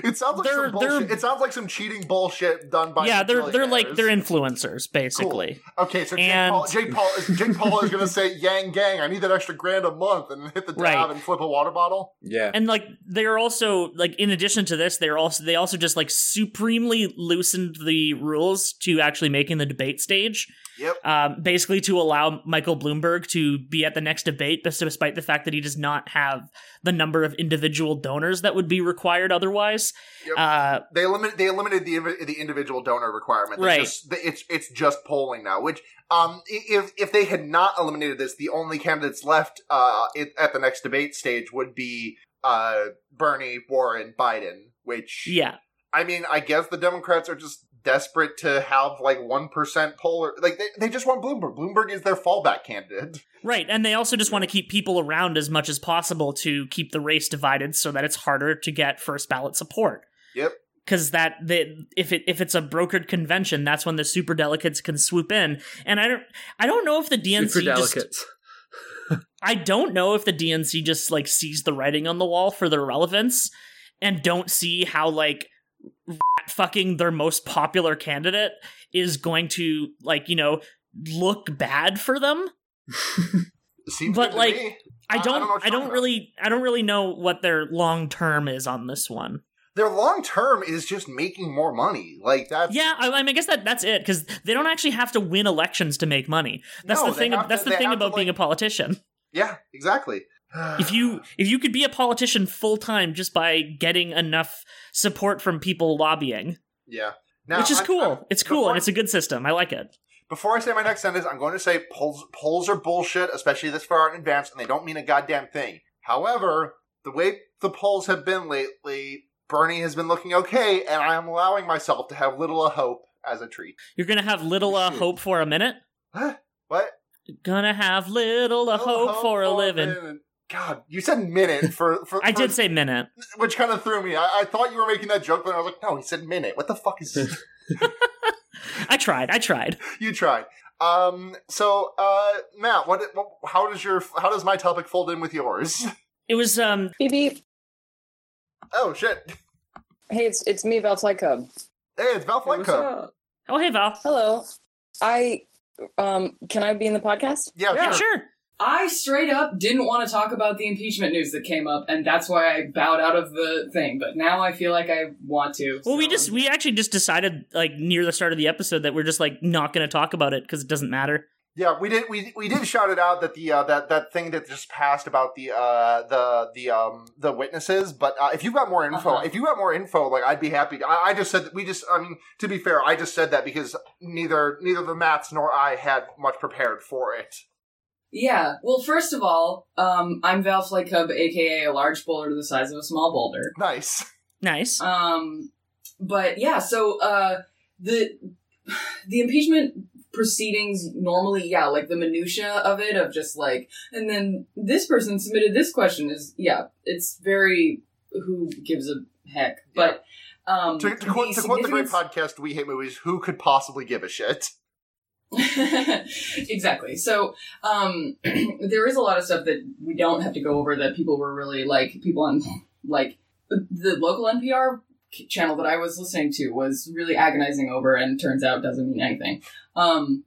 A: It sounds like
B: They're-
A: some bullshit. It sounds like some cheating bullshit done by
B: yeah they're they're like they're influencers basically
A: Okay, so Jake
B: And-
A: Paul, Jake Paul is Jake Paul is going to say Yang Gang. I need that extra grand a month, and hit the dab
B: Right.
A: and flip a water bottle.
C: Yeah.
B: and like they're also like in addition to this they're also they also just like supremely loosened the rules to actually making the debate stage
A: Yep.
B: um, basically to allow Michael Bloomberg to be at the next debate, despite the fact that he does not have the number of individual donors that would be required otherwise.
A: Yep.
B: Uh,
A: They eliminated they eliminated the the individual donor requirement.
B: Right.
A: Just, it's it's just polling now. Which um if if they had not eliminated this, the only candidates left uh it, at the next debate stage would be uh Bernie, Warren, Biden. Which
B: yeah,
A: I mean, I guess the Democrats are just desperate to have like one percent poll or like they, they just want Bloomberg. Bloomberg is their fallback candidate.
B: right. And they also just want to keep people around as much as possible to keep the race divided, so that it's harder to get first ballot support.
A: Yep.
B: Because that they, if it if it's a brokered convention, that's when the super delegates can swoop in. And I don't I don't know if the DNC
C: Super
B: just. I don't know if the DNC just like sees the writing on the wall for their relevance and don't see how like fucking their most popular candidate is going to like, you know, look bad for them.
A: Seems
B: But, like. I
A: I- I
B: don't
A: don't
B: I don't, really I don't really know what their long term is on this one.
A: their long term is just making more money. Like that's
B: Yeah, I, I mean I guess that that's it cuz they don't actually have to win elections to make money. That's
A: No,
B: the thing that's
A: to-
B: the thing
A: have to,
B: about being a politician.
A: yeah, exactly.
B: If you if you could be a politician full time just by getting enough support from people lobbying,
A: yeah, now,
B: which is
A: I'm-
B: cool.
A: I'm-
B: it's cool
A: before-
B: and it's a good system. I like it.
A: Before I say my next sentence, I'm going to say polls polls are bullshit, especially this far in advance, and they don't mean a goddamn thing. However, the way the polls have been lately, Bernie has been looking okay, and I am allowing myself to have little a hope as a treat.
B: You're gonna have little
A: Shoot.
B: hope for a minute.
A: What?
B: Gonna have little uh,
A: Little
B: hope for a living.
A: minute. God, you said minute for. for
B: I
A: for-
B: did say minute.
A: which kind of threw me. I, I thought you were making that joke, but I was like, no, he said minute. What the fuck is this?
B: I tried. I tried.
A: you tried. Um. So, uh, Matt, what, what? How does your? How does my topic fold in with yours?
B: It was um.
D: Beep beep.
A: Oh shit!
D: Hey, it's it's me, Valtly Cub.
A: Hey, it's Val Flight
C: What's
A: Cub.
B: Oh hey Val.
D: Hello. I um can I be in the podcast?
A: Yeah,
B: Yeah,
A: sure.
B: sure.
E: I straight up didn't want to talk about the impeachment news that came up, and that's why I bowed out of the thing. But now I feel like I want to.
B: Well, we just we actually just decided like near the start of the episode that we're just like not gonna talk about it because it doesn't matter.
A: Yeah, we did. We we did shout it out that the uh, that that thing that just passed about the uh the the um the witnesses. But uh, if you got more info,
E: Uh-huh.
A: if you got more info, like I'd be happy. To, I, I just said that we just. I mean, to be fair, I just said that because neither neither the Mats nor I had much prepared for it.
E: Yeah. Well, first of all, um, I'm Val Flight Cub, aka a large boulder the size of a small boulder.
A: Nice.
B: Nice.
E: Um, but yeah, so uh, the the impeachment proceedings normally, yeah, like the minutia of it, of just like, and then this person submitted this question is, yeah, it's very who gives a heck, but. Um,
A: To, to, quote,
E: the
A: to quote the great podcast We Hate Movies, who could possibly give a shit?
E: exactly. So um, there is a lot of stuff that we don't have to go over that people were really like people on like the local NPR channel that I was listening to was really agonizing over, and turns out doesn't mean anything. Um,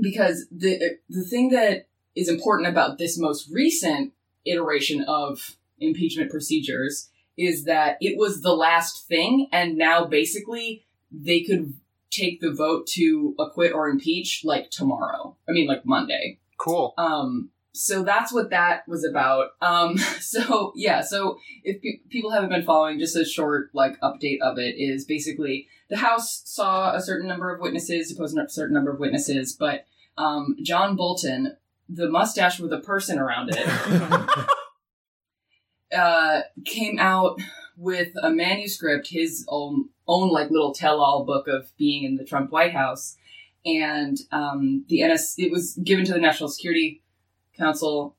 E: because the the thing that is important about this most recent iteration of impeachment procedures is that it was the last thing, and now basically they could take the vote to acquit or impeach like tomorrow. I mean, like Monday.
A: Cool.
E: Um, so that's what that was about. Um, so yeah, so if pe- people haven't been following, just a short like update of it is basically the House saw a certain number of witnesses, deposed a certain number of witnesses, but um, John Bolton, the mustache with a person around it, uh, came out with a manuscript, his own own like little tell-all book of being in the Trump White House, and um, the NS it was given to the National Security Council.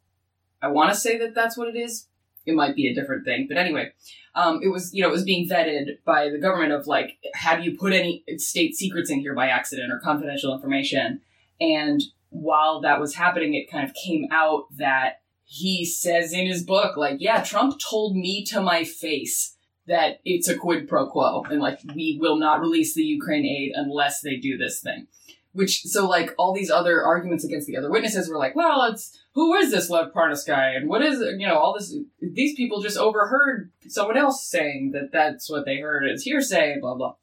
E: I want to say that that's what it is. It might be a different thing, but anyway, um, it was you know it was being vetted by the government of like have you put any state secrets in here by accident or confidential information, and while that was happening, it kind of came out that he says in his book, like, yeah, Trump told me to my face that it's a quid pro quo and like we will not release the Ukraine aid unless they do this thing. Which so like all these other arguments against the other witnesses were like, well, it's who is this Lev Parnas guy and what is? You know, all this. These people just overheard someone else saying that that's what they heard as hearsay. Blah blah.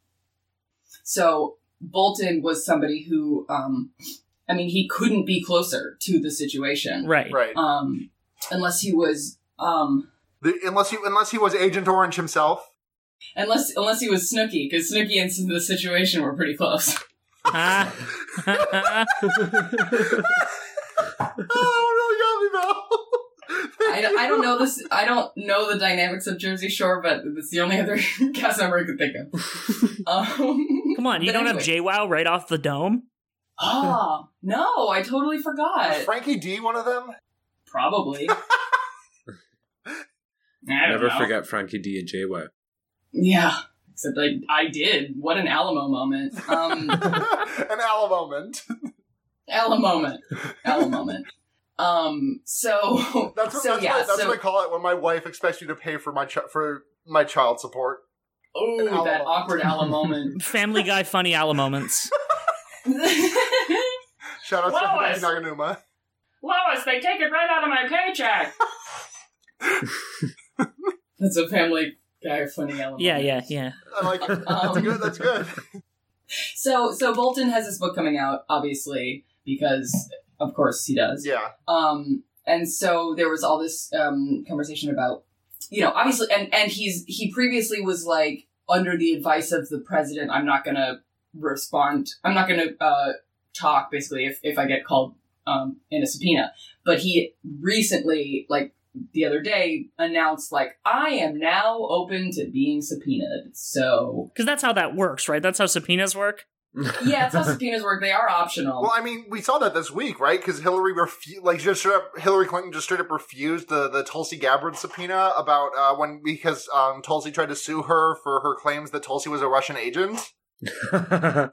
E: So Bolton was somebody who, um, I mean, he couldn't be closer to the situation,
B: Right.
A: Right.
E: Um, unless he was, um,
A: The, unless he unless he was Agent Orange himself.
E: unless unless he was Snooki, because Snooki and the situation were pretty close.
B: Ah.
A: oh no, Yummy
E: I, I don't know this. I don't know the dynamics of Jersey Shore, but it's the only other cast member I could think of. Um,
B: Come on, you don't
E: anyway.
B: have JWoww right off the dome?
E: Ah, no, I totally forgot.
A: Is Frankie D one of them?
E: Probably.
C: Never
E: know.
C: forget Frankie D and JWoww.
E: Yeah, except I I did. What an Alamo moment. Um,
A: An Alamo moment.
E: Alamo moment. Alamo moment. Um. So.
A: That's what,
E: so
A: that's,
E: yeah.
A: what, that's
E: so,
A: what I call it when my wife expects you to pay for my ch- for my child support.
E: oh, that
A: Alamo.
E: awkward Alamo moment.
B: Family Guy funny Ala moments.
A: Shout out
E: Lois!
A: to Naganuma.
E: Lois, they take it right out of my paycheck. That's a family guy funny element.
B: Yeah, yeah, yeah.
A: I like it. That's
E: Um,
A: good. That's good.
E: So, so Bolton has this book coming out, obviously, because of course he does.
A: Yeah.
E: Um, and so there was all this um, conversation about, you know, obviously, and and he's he previously was like under the advice of the president. I'm not gonna respond. I'm not gonna uh, talk basically if if I get called um, in a subpoena. But he recently, like the other day, announced like I am now open to being subpoenaed. So
B: Because that's how that works, right? That's how subpoenas work.
E: yeah, it's how subpoenas work. They are optional.
A: Well, I mean, we saw that this week, right? Because Hillary refu- like just straight up, Hillary Clinton just straight up refused the the Tulsi Gabbard subpoena about uh, when because um, Tulsi tried to sue her for her claims that Tulsi was a Russian agent.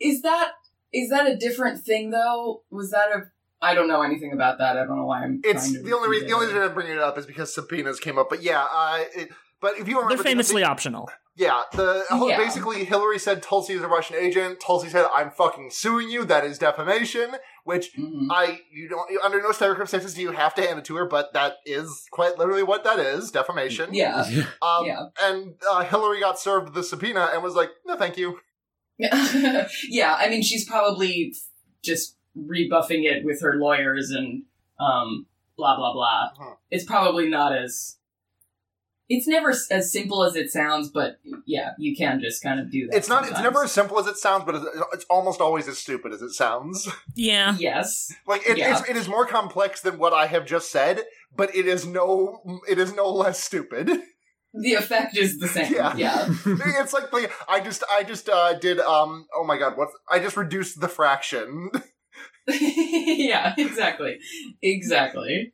E: Is that is that a different thing though? Was that a I don't know anything about that. I don't know why I'm.
A: It's
E: to
A: the only reason. The only reason I'm bringing it up is because subpoenas came up. But yeah, uh, it, but if you remember,
B: They're famously
A: the,
B: optional.
A: yeah, the whole-
E: Yeah.
A: basically Hillary said Tulsi is a Russian agent. Tulsi said, "I'm fucking suing you. That is defamation." Which
E: it. Mhm.
A: I you don't under no circumstances do you have to hand it to her, but that is quite literally what that is defamation.
E: Yeah,
A: Um,
E: yeah.
A: And uh, Hillary got served the subpoena and was like, "No, thank you."
E: yeah. I mean, she's probably just rebuffing it with her lawyers and um, blah blah blah.
A: Uh-huh.
E: It's probably not as. It's never as simple as it sounds, but yeah, you can just kind of do that.
A: It's not. It's never as simple as it sounds, but it's, it's almost always as stupid as it sounds.
B: Yeah.
E: Yes.
A: Like it,
E: Yeah.
A: it's, it is more complex than what I have just said, but it is no. It is no less stupid.
E: The effect is the same.
A: Yeah.
E: yeah.
A: it's like, the, I just I just uh, did um oh my god what I just reduced the fraction.
E: yeah, exactly. Exactly.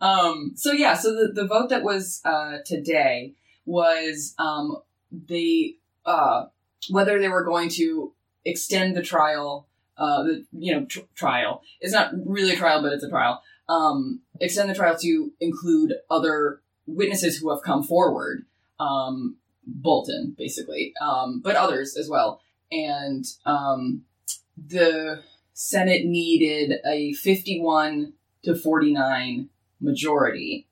E: Um, so yeah, so the, the vote that was uh, today was um, the uh, whether they were going to extend the trial, uh, the you know tr- trial. It's not really a trial, but it's a trial. Um, extend the trial to include other witnesses who have come forward. Um, Bolton, basically, um, but others as well. And um, the Senate needed a 51 to 49 majority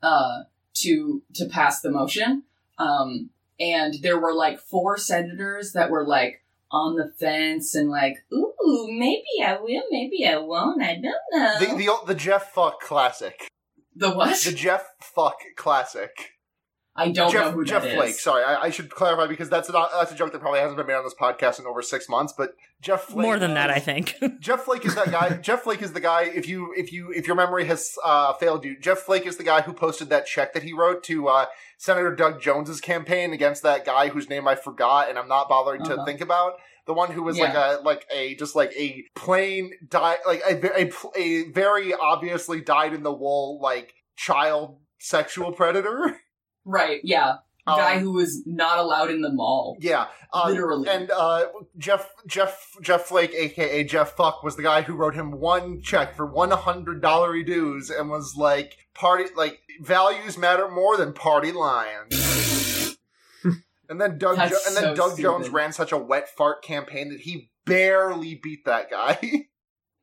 E: uh, to to pass the motion. Um, and there were like four senators that were like on the fence and like, ooh, maybe I will, maybe I won't. I don't know.
A: the the the Jeff fuck classic.
E: The what?
A: The Jeff fuck classic.
E: I don't know
A: Jeff,
E: who
A: Jeff
E: that is.
A: Flake. Sorry, I, I should clarify because that's not that's a joke that probably hasn't been made on this podcast in over six months. But Jeff Flake
B: More than that,
A: is-
B: I think.
A: Jeff Flake is that guy. Jeff Flake is the guy. If you if you if your memory has uh, failed you, Jeff Flake is the guy who posted that check that he wrote to uh, Senator Doug Jones's campaign against that guy whose name I forgot, and I'm not bothering to
E: Uh-huh.
A: think about. The one who was like a like a just like a plain die like a, a a very obviously dyed in the wool like child sexual predator.
E: Right? Yeah, guy
A: Um,
E: who was not allowed in the mall.
A: Yeah, uh,
E: Literally.
A: And uh, Jeff Jeff Jeff Flake, aka Jeff Fuck, was the guy who wrote him one check for one hundred dollar dues and was like, "Party like values matter more than party lines." and then Doug
E: That's
A: jo- and then
E: so
A: Doug Jones ran such a wet fart campaign that he barely beat that guy.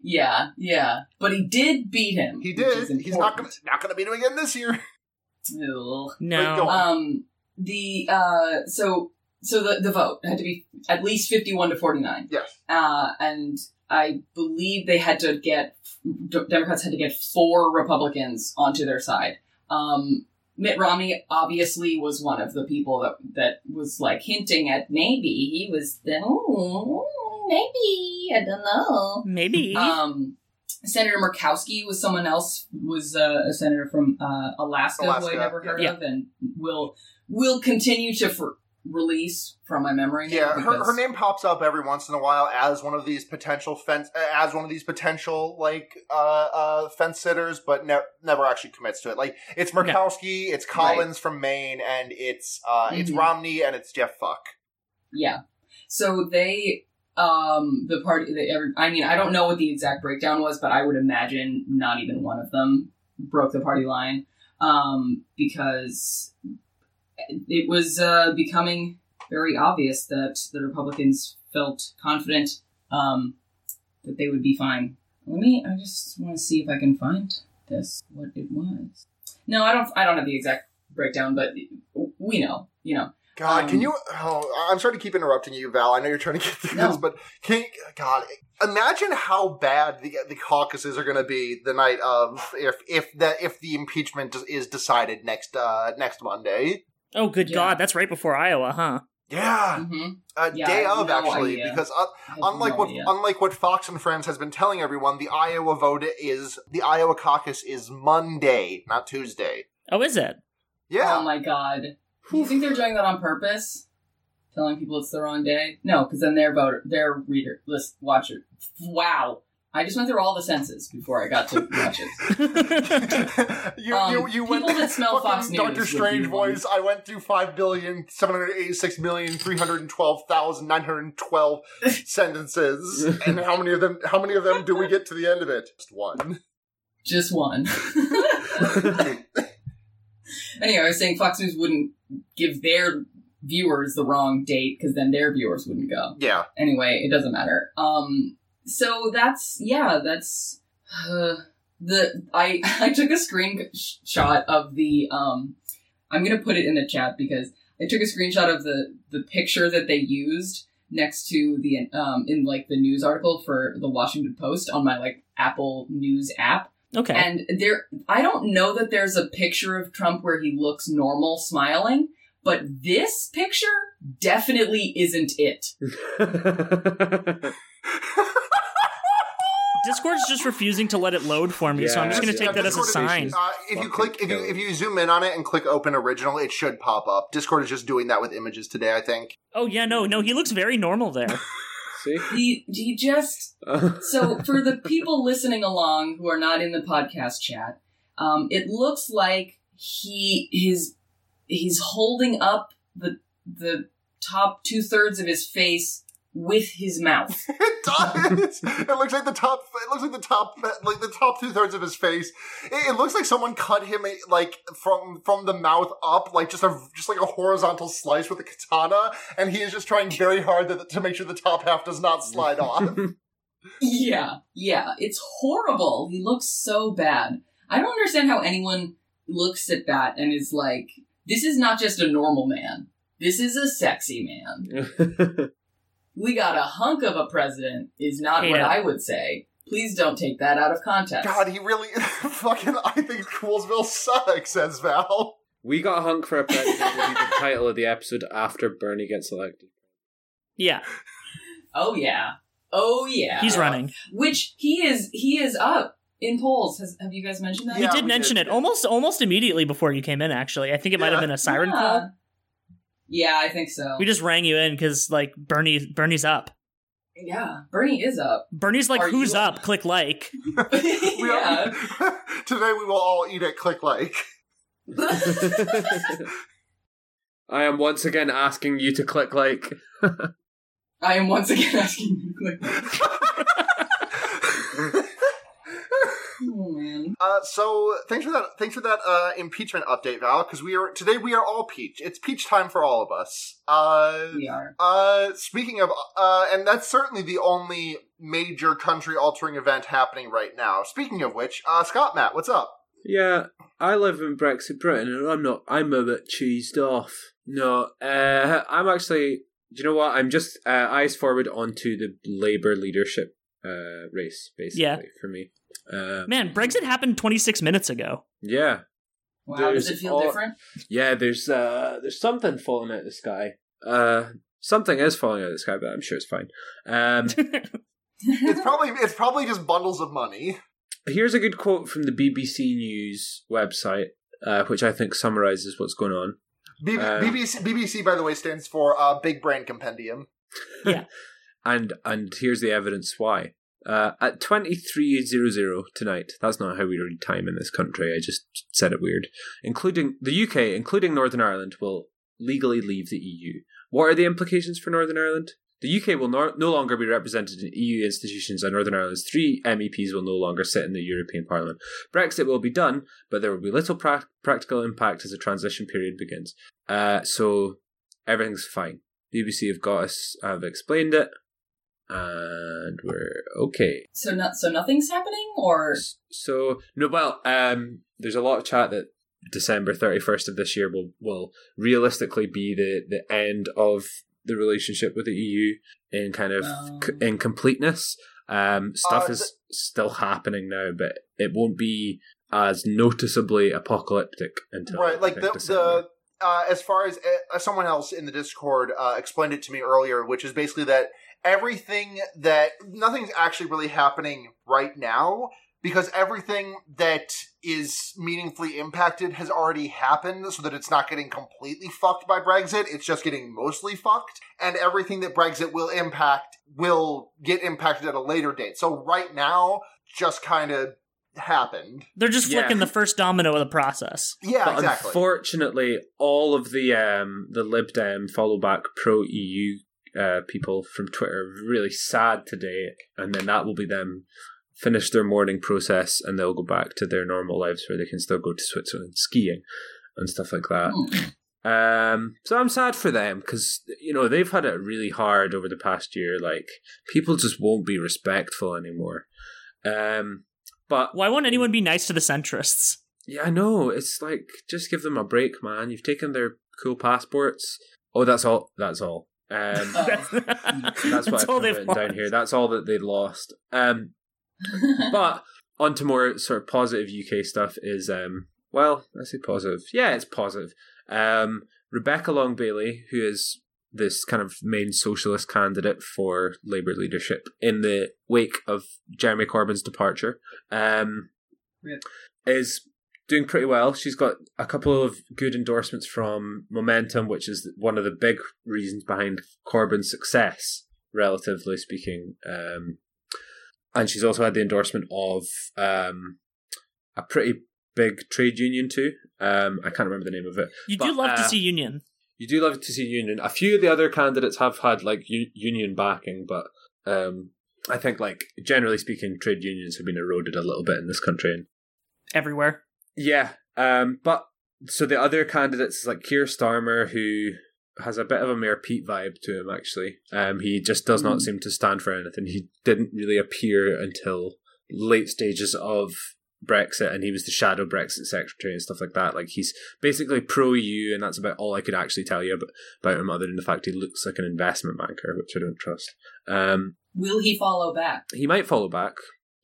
E: Yeah, yeah, but he did beat him.
A: he did.
E: is
A: He's not gonna not gonna beat him again this year.
E: Ugh.
B: no.
A: go.
E: Um, the uh, so so the the vote had to be at least fifty one to forty nine.
A: Yes.
E: Uh, and I believe they had to get D- Democrats had to get four Republicans onto their side. Um, Mitt Romney obviously was one of the people that that was like hinting at maybe he was the "Oh, maybe I don't know.
B: Maybe.
E: Um, Senator Murkowski was someone else, was uh, a senator from uh, Alaska, who
A: Alaska,
E: I never heard
B: yeah.
E: of, and will will continue to for- release from my memory.
A: Yeah, her,
E: because-
A: her name pops up every once in a while as one of these potential fence as one of these potential like uh, uh, fence sitters, but ne- never actually commits to it. Like it's Murkowski, it's Collins from Maine, and it's uh, it's
E: Mhm.
A: Romney and it's Jeff Fuck.
E: Yeah. So they, um, the party, they ever, I mean, I don't know what the exact breakdown was, but I would imagine not even one of them broke the party line, um, because it was uh, becoming very obvious that the Republicans felt confident um, that they would be fine. Let me. I just want to see if I can find this. What it was. No, I don't. I don't have the exact breakdown, but we know. You know.
A: God,
E: Um,
A: can you? Oh, I'm sorry to keep interrupting you, Val. I know you're trying to get through
E: No.
A: this, but can you, God imagine how bad the the caucuses are going to be the night of if if the if the impeachment is decided next uh next Monday.
B: oh, good
E: yeah.
B: God. That's right before Iowa, huh?
A: Yeah,
E: hmm
A: uh,
E: Yeah,
A: day of
E: no
A: actually,
E: idea.
A: because uh, unlike what unlike what Fox and Friends has been telling everyone, the Iowa vote is the Iowa caucus is Monday, not Tuesday.
B: Oh, is it?
A: Yeah,
E: Oh my god. Do you think they're doing that on purpose? Telling people it's the wrong day? No, because then their voter, their reader, list, watcher. Wow. I just went through all the senses before I got to watch it.
A: you,
E: Um,
A: you, you went
E: people that smell Fox News
A: Doctor Strange
E: one.
A: voice. I went through five billion seven hundred eighty-six million three hundred twelve thousand nine hundred twelve sentences, and how many of them? How many of them do we get to the end of it? Just one.
E: Just one. anyway, I was saying Fox News wouldn't give their viewers the wrong date because then their viewers wouldn't go.
A: Yeah.
E: anyway, it doesn't matter. Um, so that's yeah, that's uh, the I I took a screenshot of the um. I'm gonna put it in the chat because I took a screenshot of the the picture that they used next to the um in like the news article for the Washington Post on my like Apple News app.
B: Okay.
E: And there, I don't know that there's a picture of Trump where he looks normal smiling, but this picture definitely isn't it.
B: Discord's just refusing to let it load for me, so I'm just going to
C: yeah,
B: take that as a sign.
A: Uh, if you click, if you if you zoom in on it and click open original, it should pop up. Discord is just doing that with images today. I think.
B: Oh, yeah, no, no, he looks very normal there.
C: See?
E: He, he just so for the people listening along who are not in the podcast chat, um, it looks like he his he's holding up the the top two thirds of his face with his mouth.
A: It does. it looks like the top. It looks like the top, like the top two thirds of his face. It, it looks like someone cut him like from from the mouth up, like just a just like a horizontal slice with a katana, and he is just trying very hard to, to make sure the top half does not slide off.
E: Yeah, yeah, it's horrible. He looks so bad. I don't understand how anyone looks at that and is like, "This is not just a normal man. This is a sexy man." We got a hunk of a president is not
B: Hate
E: what
B: it.
E: I would say. Please don't take that out of context.
A: God, he really fucking. I think Coolsville sucks, says Val.
C: We got a hunk for a president will be the title of the episode after Bernie gets elected.
B: Yeah,
E: Oh yeah. Oh yeah.
B: he's running.
E: Which he is. He is up in polls. Has, have you guys mentioned that?
B: He
A: Yeah,
B: did
A: we
B: mention
A: did,
B: it almost almost immediately before you came in. Actually, I think it might have been a siren
E: Yeah.
B: call.
E: Yeah, I think so.
B: We just rang you in because like Bernie Bernie's up.
E: yeah, Bernie is up.
B: Bernie's like,
E: Are
B: "Who's
E: you-
B: up?" Click like.
E: Yeah.
A: are- Today we will all eat at Click Like.
C: I am once again asking you to click like.
E: I am once again asking you to click. Oh man.
A: Uh, so thanks for that. Thanks for that uh, impeachment update, Val. Because we are today we are all peach. It's peach time for all of us. Uh,
E: We are.
A: uh, speaking of, uh, and that's certainly the only major country altering event happening right now. Speaking of which, uh, Scott Matt, what's up?
C: Yeah, I live in Brexit Britain, and I'm not. I'm a bit cheesed off. No, uh, I'm actually. Do you know what? I'm just uh, eyes forward onto the Labour leadership uh, race, basically
B: Yeah.
C: for me. Uh,
B: Man, Brexit happened 26 minutes ago.
C: yeah,
E: Wow. Does it feel
C: all-
E: different?
C: yeah. There's uh, there's something falling out of the sky. Uh, something is falling out of the sky, but I'm sure it's fine. Um,
A: It's probably it's probably just bundles of money.
C: here's a good quote from the BBC News website, uh, which I think summarizes what's going on.
A: B-
C: Uh,
A: BBC BBC by the way stands for uh, Big Brain Compendium. Yeah.
C: and and here's the evidence why. Uh, at twenty three zero zero tonight, that's not how we read time in this country. I just said it weird. Including the UK, including Northern Ireland, will legally leave the EU. What are the implications for Northern Ireland? The UK will no, no longer be represented in EU institutions, and Northern Ireland's three MEPs will no longer sit in the European Parliament. Brexit will be done, but there will be little pra- practical impact as the transition period begins. Uh, so everything's fine. BBC have got us, have explained it, and we're okay.
E: So not so nothing's happening, or
C: So no, well, um, there's a lot of chat that December thirty first of this year will will realistically be the the end of the relationship with the EU in kind of
E: Um.
C: c- in completeness. Um, stuff
A: Uh,
C: is still happening now, but it won't be as noticeably apocalyptic until
A: right, like the
C: December.
A: the uh, as far as uh, someone else in the Discord uh, explained it to me earlier, which is basically that everything that nothing's actually really happening right now because everything that is meaningfully impacted has already happened so that it's not getting completely fucked by Brexit. It's just getting mostly fucked. And everything that Brexit will impact will get impacted at a later date. So right now, just kind of happened.
B: They're just
C: Yeah.
B: flicking the first domino of the process.
A: Yeah,
C: but
A: exactly.
C: unfortunately, all of the um, the Lib Dem follow back pro EU uh, people from Twitter really sad today, and then that will be them finish their mourning process, and they'll go back to their normal lives where they can still go to Switzerland skiing and stuff like that.
E: Hmm.
C: Um, so I'm sad for them because you know they've had it really hard over the past year. Like people just won't be respectful anymore. Um, but
B: Why won't anyone be nice to the centrists?
C: yeah, I know. It's like just give them a break, man. You've taken their cool passports. Oh, that's all. That's all. Um,
B: that's,
C: that's what I've
B: all
C: written
B: they've
C: down here. That's all that they lost. Um, but on to more sort of positive UK stuff is um, well, I say positive. Yeah, it's positive. Um, Rebecca Long Bailey, who is this kind of main socialist candidate for Labour leadership in the wake of Jeremy Corbyn's departure, um,
E: Rip.
C: is doing pretty well. She's got a couple of good endorsements from Momentum, which is one of the big reasons behind Corbyn's success, relatively speaking. Um, and she's also had the endorsement of um, a pretty big trade union too. Um, I can't remember the name of it.
B: You do
C: But,
B: love to
C: uh,
B: see union.
C: You do love to see union. A few of the other candidates have had like u- union backing, but um, I think like generally speaking, trade unions have been eroded a little bit in this country. And
B: Everywhere.
C: Yeah, um, but so the other candidates is like Keir Starmer, who has a bit of a Mayor Pete vibe to him. Actually, um, he just does not
E: Mm.
C: seem to stand for anything. He didn't really appear until late stages of Brexit, and he was the shadow Brexit secretary and stuff like that. Like he's basically pro EU, and that's about all I could actually tell you about, about him, other than the fact he looks like an investment banker, which I don't trust. Um,
E: Will he follow back?
C: he might follow back.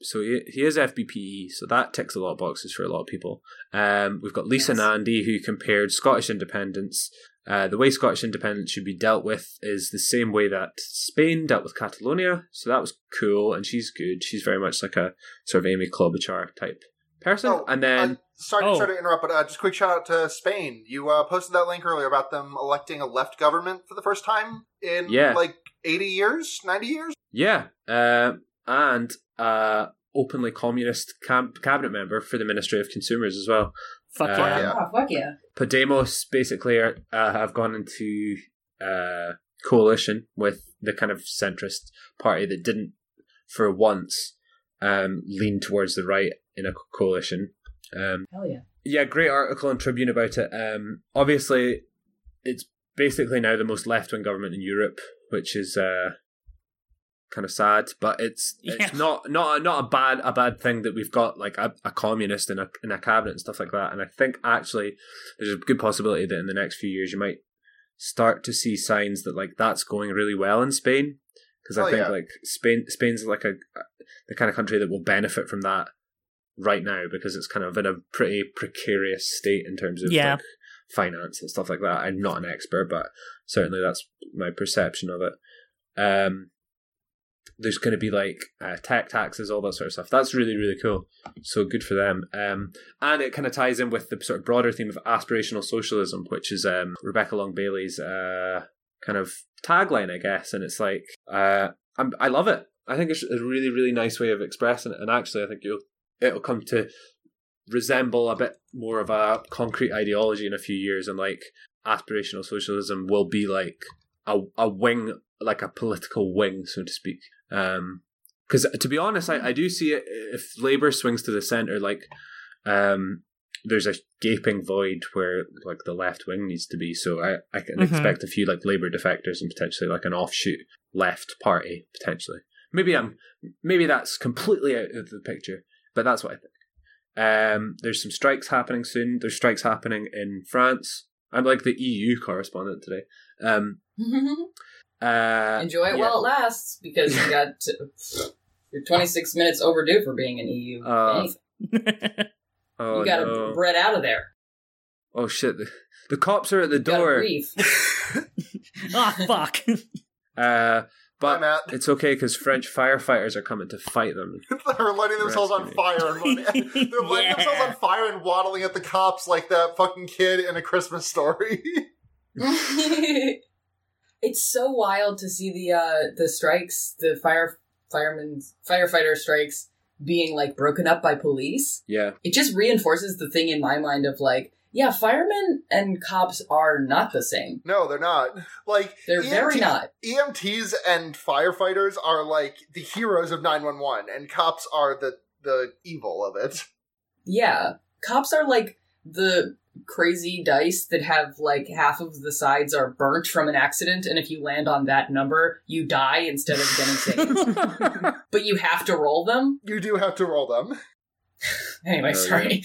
C: So he, he is FBPE, so that ticks a lot of boxes for a lot of people. Um, we've got Lisa
E: Yes.
C: Nandy, who compared Scottish independence. Uh, the way Scottish independence should be dealt with is the same way that Spain dealt with Catalonia. So that was cool, and she's good. She's very much like a sort of Amy Klobuchar type person.
A: Oh,
C: and then
A: uh, sorry,
B: Oh.
A: sorry to interrupt, but uh, just quick shout out to Spain. You uh, posted that link earlier about them electing a left government for the first time in
C: Yeah.
A: like eighty years, ninety years.
C: Yeah, uh, and uh, openly communist cam- cabinet member for the Ministry of Consumers as well.
B: Fuck
C: Uh,
B: yeah.
A: Yeah.
E: Oh, fuck yeah.
C: Podemos basically are, uh, have gone into uh, coalition with the kind of centrist party that didn't, for once, um, lean towards the right in a coalition. Um,
E: Hell yeah.
C: yeah, great article on Tribune about it. Um, obviously, it's basically now the most left wing government in Europe, which is uh, kind of sad. But it's it's
B: Yeah.
C: not not a, not a bad a bad thing that we've got like a, a communist in a in a cabinet and stuff like that. And I think actually there's a good possibility that in the next few years you might start to see signs that like that's going really well in Spain. Because I
A: Oh,
C: think
A: yeah.
C: like Spain Spain's like a the kind of country that will benefit from that right now because it's kind of in a pretty precarious state in terms of
B: Yeah.
C: like finance and stuff like that. I'm not an expert, but certainly that's my perception of it. Um, there's going to be like uh, tech taxes, all that sort of stuff. That's really really cool. So good for them. Um, and it kind of ties in with the sort of broader theme of aspirational socialism, which is um, Rebecca Long Bailey's uh, kind of tagline, I guess. And it's like uh, I love it. I think it's a really really nice way of expressing it. And actually, I think you'll it'll come to resemble a bit more of a concrete ideology in a few years and like aspirational socialism will be like a, a wing like a political wing so to speak um because to be honest I, I do see it if labor swings to the center like um there's a gaping void where like the left wing needs to be so i i can
B: Mhm.
C: expect a few like labor defectors and potentially like an offshoot left party potentially maybe i'm maybe that's completely out of the picture but that's what i think um, there's some strikes happening soon. There's strikes happening in France. I'm like the EU correspondent today. Um, uh,
E: Enjoy it
C: yeah.
E: while it lasts because you got to, you're 26 minutes overdue for being an EU.
C: Uh. Oh,
E: you got to
C: no.
E: bread out of there.
C: oh shit! The, the cops are at the
E: You
C: door.
E: breathe.
B: Ah, fuck.
C: Uh,
A: Bye,
C: but
A: Matt.
C: it's okay because French firefighters are coming to fight them.
A: They're lighting themselves on fire. And they're lighting
B: Yeah.
A: themselves on fire and waddling at the cops like that fucking kid in a Christmas story.
E: It's so wild to see the uh the strikes, the fire firemen's firefighter strikes being like broken up by police.
C: Yeah,
E: It just reinforces the thing in my mind of like, yeah, firemen and cops are not the same.
A: no, they're not. Like
E: They're very
A: EMT
E: not.
A: EMTs and firefighters are like the heroes of 911 and cops are the the evil of it.
E: Yeah. Cops are like the crazy dice that have like half of the sides are burnt from an accident and if you land on that number you die instead of getting saved but you have to roll them
A: You do have to roll them.
E: anyway
C: Oh,
E: sorry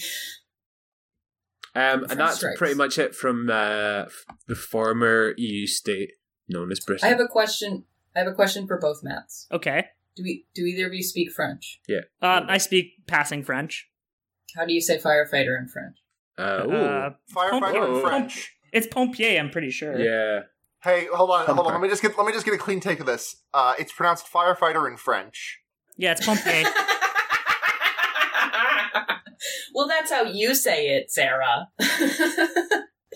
C: um, and that's
E: strikes.
C: pretty much it from uh, the former EU state known as Britain.
E: i have a question i have a question for both mats
B: okay.
E: do we do either of you speak french Yeah.
B: Um, I speak passing French.
E: how do you say firefighter in french
C: uh, ooh.
B: Uh,
A: Firefighter
C: Oh.
A: in French.
B: it's pompier, I'm pretty sure.
C: yeah.
A: Hey, hold on, hold on. Let me just get let me just get a clean take of this. Uh, it's pronounced firefighter in French.
B: Yeah, it's pompier.
E: well that's how you say it sarah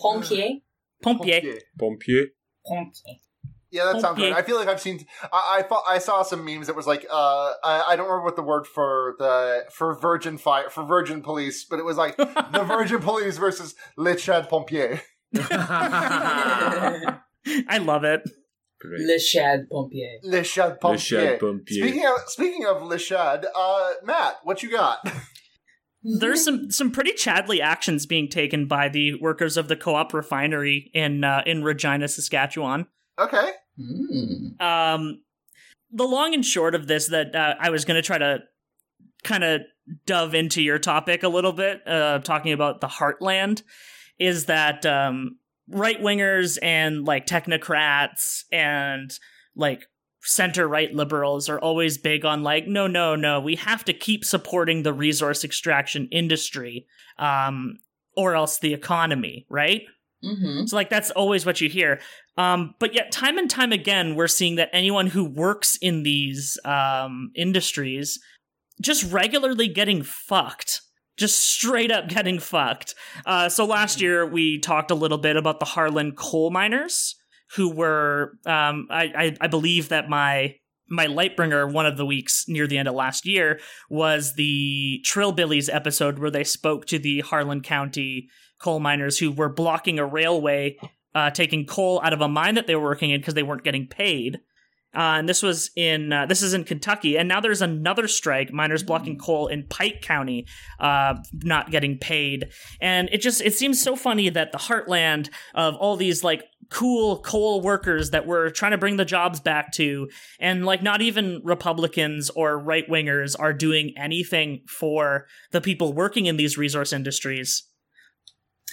E: pompier
B: pompier.
C: Pompier.
E: pompier
A: Yeah, that sounds
B: Okay.
A: right. I feel like I've seen. I I, thought, I saw some memes that was like, uh, I, I don't remember what the word for the for virgin fire for virgin police, but it was like the virgin police versus Le Chad Pompier.
B: I love it.
C: Great.
E: Le Chad Pompier.
A: Le Chad
C: Le Chad Pompier.
A: Speaking of speaking of Le Chad, uh, Matt, what you got?
B: There's some some pretty chadly actions being taken by the workers of the co-op refinery in uh, in Regina, Saskatchewan.
A: okay,
E: Mm.
B: Um, the long and short of this that uh, I was going to try to kind of dove into your topic a little bit, uh, talking about the heartland, is that um, right wingers and like technocrats and like center right liberals are always big on like no no no we have to keep supporting the resource extraction industry um or else the economy right
E: Mm-hmm.
B: so like that's always what you hear. Um but yet time and time again we're seeing that anyone who works in these um industries just regularly getting fucked. Just straight up getting fucked. Uh so last year we talked a little bit about the harlan coal miners who were um I, I I believe that my my Lightbringer one of the weeks near the end of last year was the Trillbillies episode where they spoke to the Harlan County coal miners who were blocking a railway, uh, taking coal out of a mine that they were working in because they weren't getting paid. Uh, and this was in uh, this is in Kentucky, and now there's another strike. Miners blocking coal in Pike County, uh, not getting paid, and it just it seems so funny that the heartland of all these like cool coal workers that we're trying to bring the jobs back to, and like not even Republicans or right wingers are doing anything for the people working in these resource industries.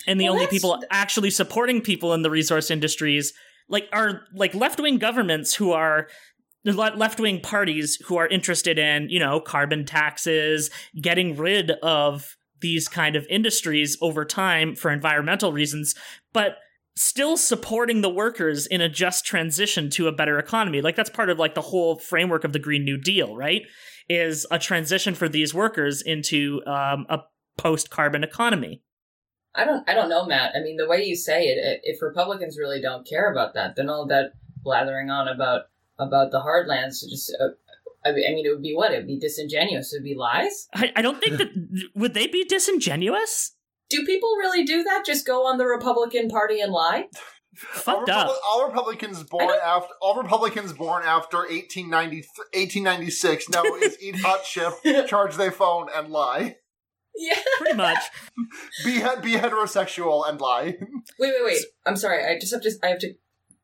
B: And the
E: Well,
B: only people actually supporting people in the resource industries like are like left-wing governments who are left-wing parties who are interested in, you know, carbon taxes, getting rid of these kind of industries over time for environmental reasons, but still supporting the workers in a just transition to a better economy. Like that's part of like the whole framework of the Green New Deal, right? Is a transition for these workers into um, a post-carbon economy.
D: I don't. I don't know, Matt. I mean, the way you say it, if Republicans really don't care about that, then all that blathering on about about the hardlands just. Uh, I mean, it would be what? It would be disingenuous. It would be lies.
B: I, I don't think that would they be disingenuous?
D: Do people really do that? Just go on the Republican Party and lie?
A: all,
B: Fucked up.
A: Republi- all Republicans born after all Republicans born after 1890, 1896 know is eat hot chip, charge their phone, and lie.
D: Yeah.
B: Pretty much.
A: Be be heterosexual and lie.
D: Wait, wait, wait. I'm sorry. I just have to. I have to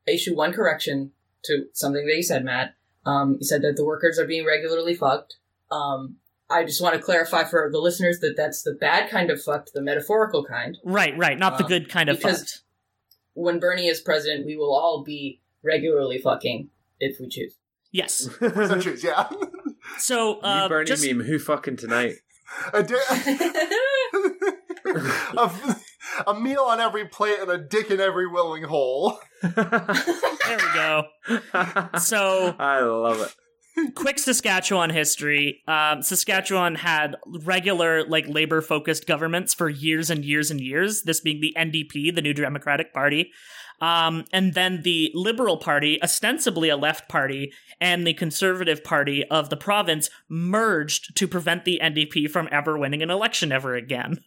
D: issue one correction to something that you said, Matt. Um, you said that the workers are being regularly fucked. Um, I just want to clarify for the listeners that that's the bad kind of fucked, the metaphorical kind.
B: Right, right. Not the
D: Um,
B: good kind of
D: because-
B: fucked.
D: When Bernie is president, we will all be regularly fucking if we choose.
B: Yes.
A: So choose, yeah.
B: So, uh,
C: you Bernie
B: just,
C: meme, who fucking tonight?
A: A, di- a, a meal on every plate and a dick in every willing hole.
B: there we go. So,
C: I love it.
B: quick Saskatchewan history. Um, Saskatchewan had regular, like, labor focused governments for years and years and years, this being the NDP, the New Democratic Party. Um, and then the Liberal Party, ostensibly a left party, and the Conservative Party of the province merged to prevent the NDP from ever winning an election ever again.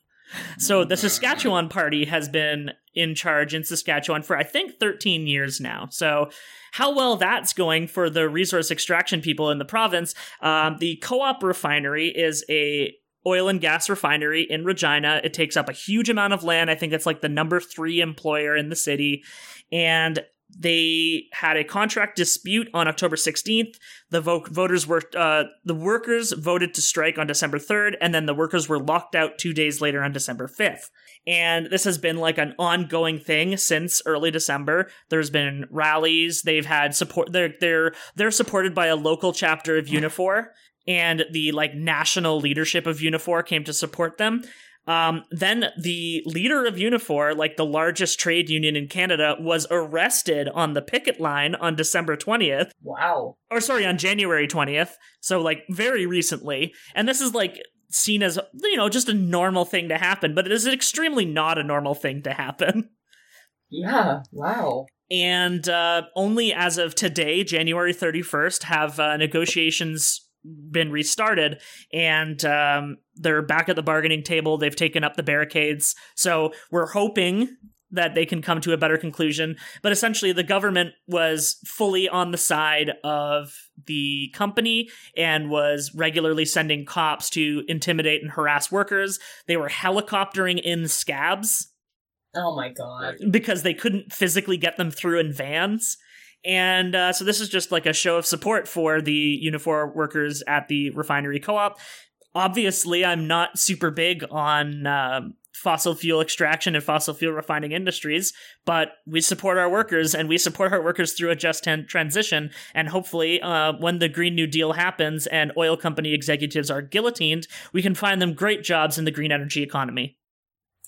B: So the Saskatchewan Party has been in charge in Saskatchewan for I think 13 years now. So how well that's going for the resource extraction people in the province. Um, the co-op refinery is a oil and gas refinery in Regina. It takes up a huge amount of land. I think it's like the number three employer in the city. And they had a contract dispute on October 16th. The vo- voters were, uh, the workers voted to strike on December 3rd, and then the workers were locked out two days later on December 5th. And this has been like an ongoing thing since early December. There's been rallies. They've had support. They're they're they're supported by a local chapter of Unifor, and the like national leadership of Unifor came to support them. Um, then the leader of Unifor, like the largest trade union in Canada, was arrested on the picket line on December 20th
D: Wow.
B: or sorry, on January 20th. So like very recently. And this is like seen as, you know, just a normal thing to happen, but it is extremely not a normal thing to happen.
D: Yeah. Wow.
B: And uh, only as of today, January 31st, have uh, negotiations been restarted and um, they're back at the bargaining table. They've taken up the barricades. So we're hoping that they can come to a better conclusion. But essentially, the government was fully on the side of the company and was regularly sending cops to intimidate and harass workers. They were helicoptering in scabs
D: Oh my god.
B: because they couldn't physically get them through in vans. And uh, so this is just like a show of support for the Unifor workers at the refinery co-op. Obviously, I'm not super big on um fossil fuel extraction and fossil fuel refining industries, but we support our workers and we support our workers through a just ten- transition. And hopefully, uh, when the Green New Deal happens and oil company executives are guillotined, we can find them great jobs in the green energy economy.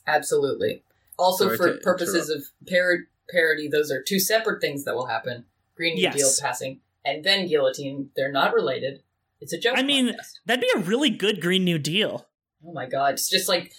E: Absolutely. Also,
C: Sorry
E: for
C: to
E: purposes of par- parody, those are two separate things that will happen. Green New
B: Yes.
E: Deal passing and then guillotine. They're not related. It's a joke.
B: I mean-
E: contest.
B: That'd be a really good Green New Deal.
E: oh my god! It's just like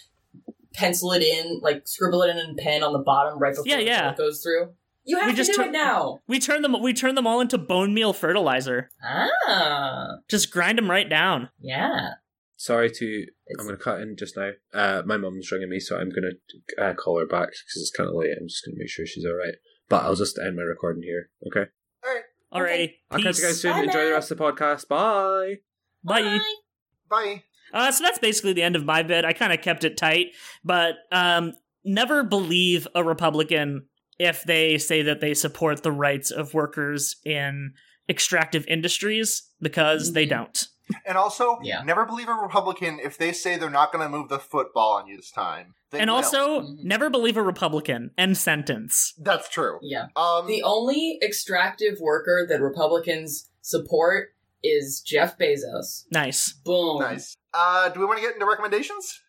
E: pencil it in, like scribble it in in pen on the bottom right before
B: Yeah,
E: the
B: yeah.
E: bullet goes through. You have
B: We
E: to
B: just
E: do
B: tur-
E: it now.
B: We turn them we turn them all into bone meal fertilizer.
E: Ah,
B: Just grind them right down.
E: yeah.
C: Sorry to.
E: It's-
C: I'm going to cut in just now. Uh, my mum's ringing me, so I'm going to uh, call her back because it's kind of late. I'm just going to make sure she's all right. But I'll just end my recording here. Okay.
A: All right.
B: Alrighty.
C: I'll catch you guys soon.
E: Bye,
C: Enjoy the rest of the podcast. Bye.
B: Bye.
A: Bye.
B: Uh, so that's basically the end of my bit. I kind of kept it tight, but um, never believe a Republican if they say that they support the rights of workers in extractive industries because they
E: Mhm.
B: don't.
A: And also,
E: Yeah.
A: never believe a Republican if they say they're not going to move the football on you this time. They
B: and
A: will.
B: also,
E: Mhm.
B: never believe a Republican. End sentence.
A: that's true.
E: Yeah.
A: Um,
E: The only extractive worker that Republicans support is Jeff Bezos.
B: Nice.
E: Boom.
A: nice. Uh, do we want to get into recommendations?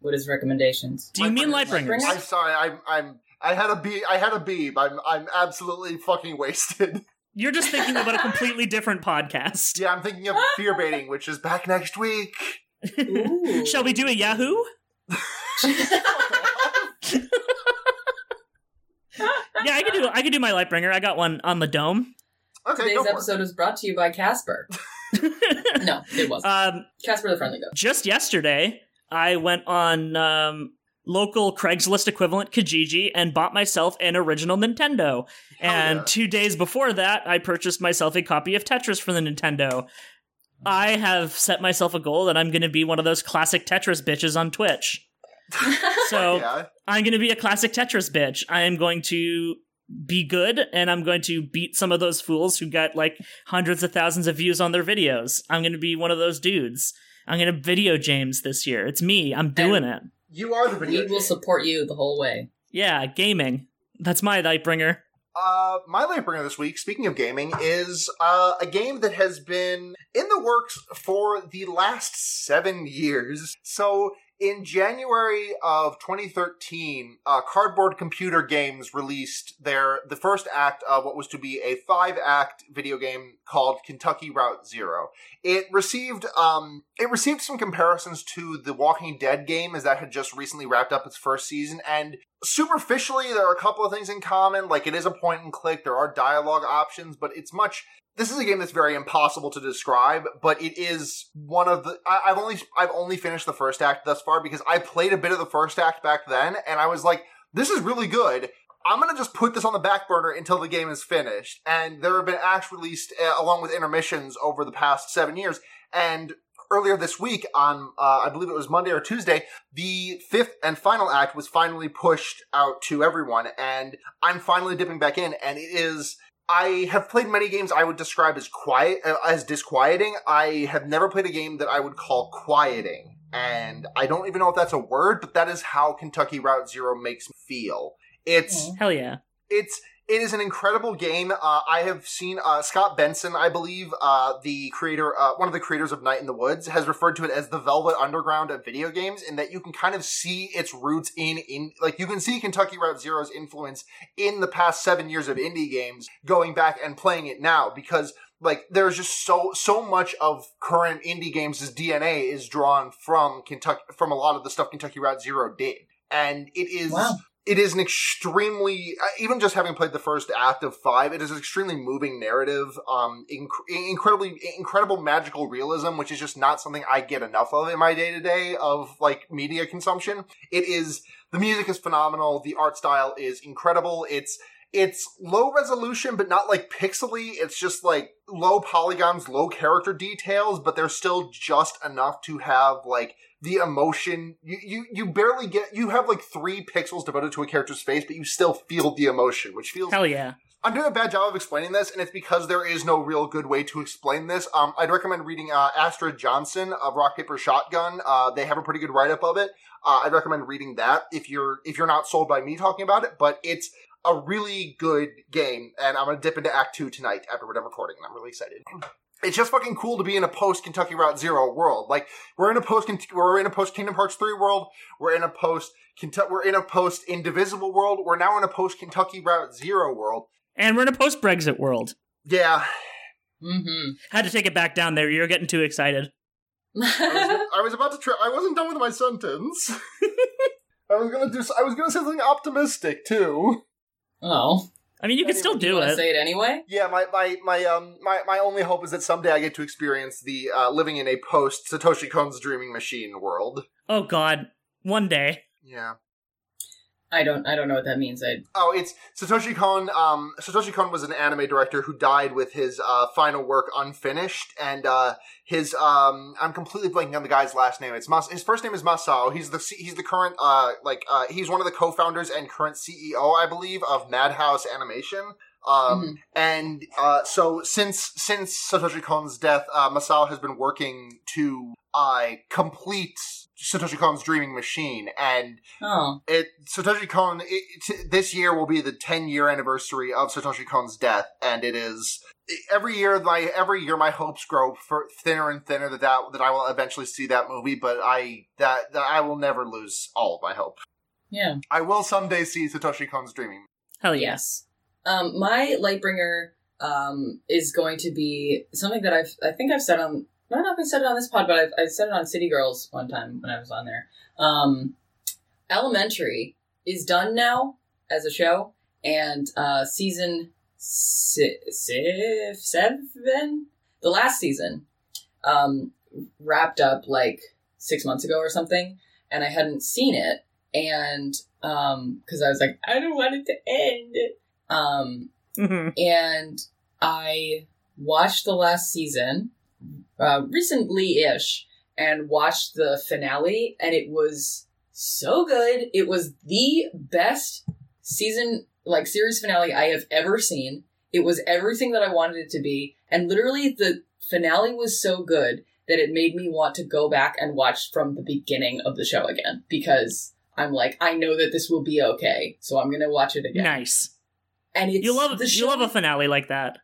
E: What is recommendations?
B: Do you mean
A: Lightbringers.
B: Lightbringers?
A: I'm sorry. I'm. I'm. I had a bee. I had a beeb. I'm. I'm absolutely fucking wasted.
B: You're just thinking about a completely different podcast.
A: yeah, I'm thinking of fear baiting, which is back next week.
B: Shall we do a Yahoo? Yeah, I could do. I could do my Lightbringer. I got one on the dome.
A: Okay,
E: Today's
A: go for it.
E: episode is brought to you by Casper. no, it wasn't.
B: um,
E: Casper the Friendly Ghost.
B: just yesterday, I went on um, local Craigslist equivalent Kijiji and bought myself an original Nintendo. and
A: yeah.
B: two days before that, I purchased myself a copy of Tetris for the Nintendo. I have set myself a goal that I'm going to be one of those classic Tetris bitches on Twitch. So
A: Yeah.
B: I'm going to be a classic Tetris bitch. I am going to be good and I'm going to beat some of those fools who got like hundreds of thousands of views on their videos. I'm going to be one of those dudes. I'm going to video James this year. It's me. I'm doing it.
A: You are the
E: We
A: video.
E: will support you the whole way.
B: Yeah, gaming. That's my Lightbringer.
A: Uh, my Lightbringer this week, speaking of gaming, is uh, a game that has been in the works for the last seven years. So, in January of 2013, uh, Cardboard Computer Games released their the first act of what was to be a five act video game called Kentucky Route Zero. It received um it received some comparisons to the Walking Dead game as that had just recently wrapped up its first season and superficially there are a couple of things in common like it is a point and click there are dialogue options but it's much this is a game that's very impossible to describe but it is one of the I, i've only i've only finished the first act thus far because i played a bit of the first act back then and i was like this is really good. I'm gonna just put this on the back burner until the game is finished. And there have been acts released uh, along with intermissions over the past seven years. And earlier this week on uh, i believe it was monday or tuesday the fifth and final act was finally pushed out to everyone. And i'm finally dipping back in and it is i have played many games i would describe as quiet uh, as disquieting. I have never played a game that i would call quieting. And i don't even know if that's a word but that is how kentucky route zero makes me feel. It's
B: Hell yeah.
A: it's it is an incredible game. Uh, I have seen uh, Scott Benson, I believe, uh, the creator, uh, one of the creators of Night in the Woods, has referred to it as the Velvet Underground of video games, in that you can kind of see its roots in in like you can see Kentucky Route Zero's influence in the past seven years of indie games, going back and playing it now because like there's just so so much of current indie games' DNA is drawn from Kentucky from a lot of the stuff Kentucky Route Zero did, and it is
E: Wow.
A: It is an extremely uh, even just having played the first act of five it is an extremely moving narrative um inc- incredibly incredible magical realism which is just not something i get enough of in my day-to-day of like media consumption. It is the music is phenomenal the art style is incredible it's it's low resolution but not like pixely it's just like low polygons low character details but they're still just enough to have like the emotion you, you you barely get you have like three pixels devoted to a character's face but you still feel the emotion which feels
B: Hell yeah.
A: I'm doing a bad job of explaining this, and it's because there is no real good way to explain this. Um, I'd recommend reading uh, Astrid Johnson of Rock Paper Shotgun. Uh, they have a pretty good write up of it. Uh, I'd recommend reading that if you're if you're not sold by me talking about it. But it's a really good game, and I'm gonna dip into Act Two tonight after we're done recording, and I'm really excited. It's just fucking cool to be in a post Kentucky Route Zero world. Like we're in a post we're in a post Kingdom Hearts three world. We're in a post Kentucky we're in a post Indivisible world. We're now in a post Kentucky Route Zero world.
B: And we're in a post Brexit world.
A: Yeah,
E: Mm-hmm.
B: Had to take it back down there. You're getting too excited.
A: I was, I was about to try. I wasn't done with my sentence. I was gonna do. I was gonna say something optimistic too.
E: oh,
B: I mean, you can still do
E: want to
B: it.
E: say it anyway?
A: Yeah, my my my um my my only hope is that someday I get to experience the uh, living in a post Satoshi Kon's dreaming machine world.
B: Oh God, one day.
A: Yeah.
E: I don't. I don't know what that means. I.
A: Oh, it's Satoshi Kon. Um, Satoshi Kon was an anime director who died with his uh, final work unfinished, and uh, his um, I'm completely blanking on the guy's last name. It's Mas- his first name is Masao. He's the he's the current uh like uh he's one of the co-founders and current CEO, I believe, of Madhouse Animation. Um,
E: Mhm.
A: and uh, so since since Satoshi Kon's death, uh, Masao has been working to uh, complete Satoshi Kon's dreaming machine, and
E: Oh.
A: it Satoshi Kon it, this year will be the 10 year anniversary of Satoshi Kon's death and it is every year my every year my hopes grow for thinner and thinner that, that that I will eventually see that movie but I that, that I will never lose all of my hope.
E: Yeah.
A: I will someday see Satoshi Kon's dreaming.
B: Hell.
E: Yes. Um, my Lightbringer um, is going to be something that I've I think I've said on I don't know if I said it on this pod, but I've, I said it on City Girls one time when I was on there. Um, Elementary is done now as a show, and uh, season si- si- seven, the last season, um, wrapped up like six months ago or something, and I hadn't seen it, and because I was like, I don't want it to end. Um,
B: hmm
E: and I watched the last season uh, recently-ish and watched the finale, and it was so good. It was the best season, like series finale I have ever seen. It was everything that I wanted it to be, and literally the finale was so good that it made me want to go back and watch from the beginning of the show again because I'm like, I know that this will be okay, so I'm gonna watch it again.
B: Nice.
E: And it's
B: You love
E: the
B: you love a finale like that.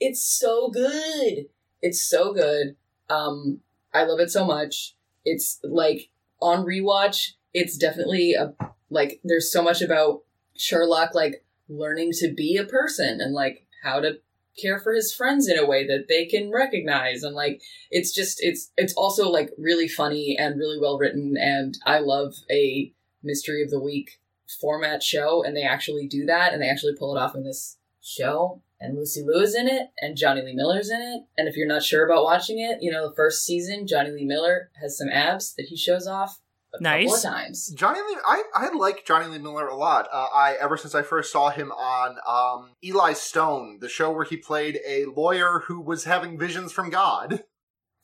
E: it's so good. It's so good. Um, I love it so much. It's like on rewatch. It's definitely a like. There's so much about Sherlock like learning to be a person and like how to care for his friends in a way that they can recognize and like it's just it's it's also like really funny and really well written and I love a mystery of the week format show and they actually do that and they actually pull it off in this show and Lucy Liu is in it and Jonny Lee Miller's in it and if you're not sure about watching it you know the first season Jonny Lee Miller has some abs that he shows off a couple
B: Nice.
E: of times
A: Jonny Lee, I, I like Jonny Lee Miller a lot. Uh, I ever since I first saw him on um, Eli Stone, the show where he played a lawyer who was having visions from God.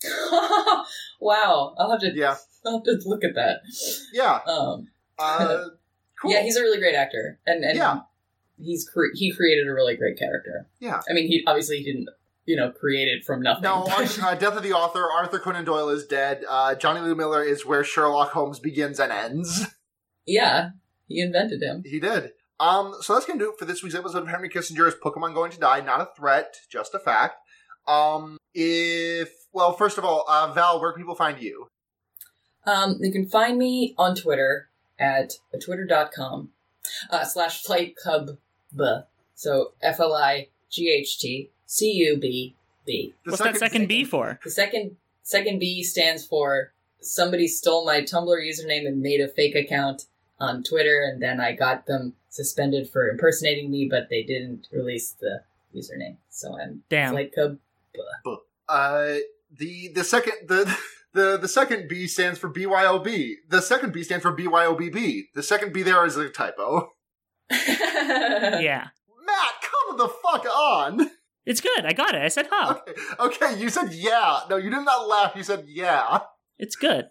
E: wow I'll have to
A: Yeah,
E: I'll have to look at that
A: yeah,
E: um
A: uh, cool.
E: yeah he's a really great actor and and
A: Yeah.
E: He's cre- he created a really great character
A: Yeah.
E: I mean he obviously he didn't you know create it from nothing
A: No, uh, Death of the Author, Arthur Conan Doyle is dead. Uh, Jonny Lee Miller is where Sherlock Holmes begins and ends.
E: yeah he invented him
A: He did. Um, so that's gonna do it for this week's episode of Henry Kissinger's Pokemon Going to Die. Not a threat, just a fact. Um, if well, first of all, uh, Val, where can people find you?
E: Um, you can find me on Twitter at twitter.com uh, slash flight cub So F L I G H T C U B B.
A: The
B: What's that second B for?
E: The second second B stands for somebody stole my Tumblr username and made a fake account on Twitter, and then I got them suspended for impersonating me, but they didn't release the username. So I'm
B: Damn.
E: Flight Cub.
A: Uh, the the second the. The, the second B stands for BYOB. The second B stands for BYOBB. The second B there is a typo.
B: yeah.
A: Matt, come the fuck on!
B: It's good. I got it. I said huh.
A: Okay, okay, you said yeah. No, you did not laugh. You said yeah.
B: It's good.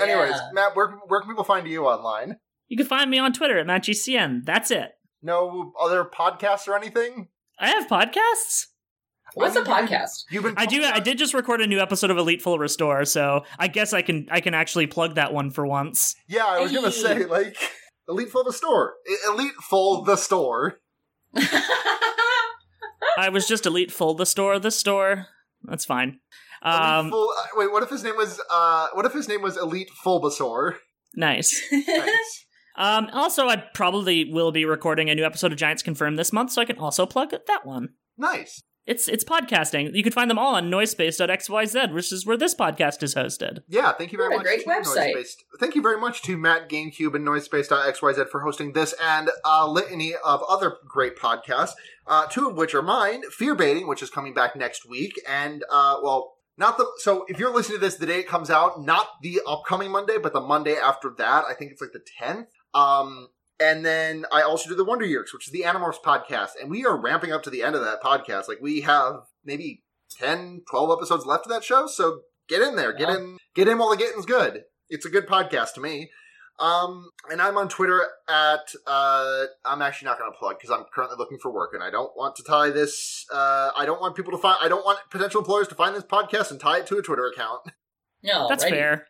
A: Anyways,
E: Yeah.
A: Matt, where where can people find you online?
B: You can find me on Twitter at MattGCN. That's it.
A: No other podcasts or anything?
B: I have podcasts.
D: What's
A: I
D: a
A: mean, you-
D: podcast?
A: You've been.
B: I do. I did just record a new episode of Elite Full Restore, so I guess I can I can actually plug that one for once.
A: Yeah, I was gonna say like Elite Full the store. Elite Full the store.
B: I was just Elite Full the store. The store. That's fine.
A: Elite
B: Um,
A: Full, uh, wait, what if his name was? uh What if his name was Elite Fulbasaur?
B: nice.
A: Nice.
B: Um, also, I probably will be recording a new episode of Giants Confirmed this month, so I can also plug that one.
A: nice.
B: It's it's podcasting. You can find them all on noisepace.xyz, which is where this podcast is hosted.
A: Yeah, thank you very
D: What a
A: much.
D: great
A: to
D: website.
A: Noisepace. Thank you very much to Matt GameCube and Noisepace.xyz for hosting this and a litany of other great podcasts, uh, two of which are mine. Fear Baiting, which is coming back next week, and, uh, well, not the, so if you're listening to this the day it comes out, not the upcoming Monday, but the Monday after that, I think it's like the 10th. Um, and then I also do the Wonder Years, which is the Animorphs podcast. And we are ramping up to the end of that podcast. Like we have maybe 10, 12 episodes left of that show. So get in there. Get
D: Yeah.
A: in get in while the getting's good. It's a good podcast to me. Um, and I'm on Twitter at uh I'm actually not gonna plug because I'm currently looking for work and I don't want to tie this uh I don't want people to find I don't want potential employers to find this podcast and tie it to a Twitter account.
D: No,
B: That's
D: right.
B: fair.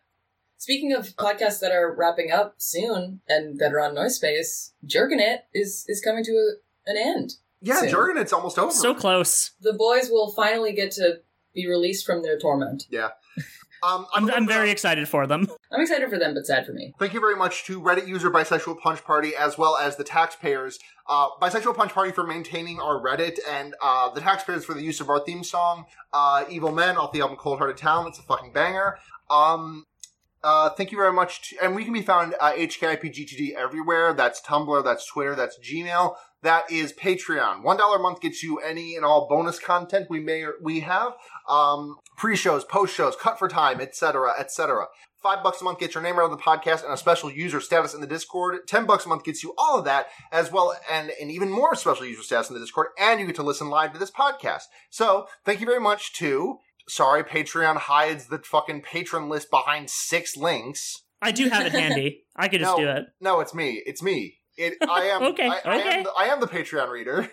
D: Speaking of podcasts that are wrapping up soon and that are on Noisepace, Jerkin It is is coming to a, an end.
A: Yeah,
D: Soon.
A: Jorgen, it's almost over.
B: So close.
D: The boys will finally get to be released from their torment. Yeah.
A: Um,
B: I'm,
A: gonna-
B: I'm very excited for them.
D: I'm excited for them, but sad for me.
A: Thank you very much to Reddit user Bisexual Punch Party as well as the taxpayers. Uh, Bisexual Punch Party for maintaining our Reddit and uh, the taxpayers for the use of our theme song, uh, Evil Men, off the album Cold Hearted Town. It's a fucking banger. Um, uh, thank you very much. To, and we can be found HKIPGTD everywhere. That's Tumblr, that's Twitter, that's Gmail. That is Patreon. One dollar a month gets you any and all bonus content we may we have. Um, pre-shows, post-shows, cut for time, etc., etc. Five bucks a month gets your name of the podcast and a special user status in the Discord. Ten bucks a month gets you all of that, as well and an even more special user status in the Discord, and you get to listen live to this podcast. So, thank you very much to. Sorry, Patreon hides the fucking patron list behind six links.
B: I do have it handy. I could just
A: No.
B: do it.
A: No, it's me. It's me. It. I am.
B: Okay,
A: I, I
B: okay.
A: am. The, I am the Patreon reader.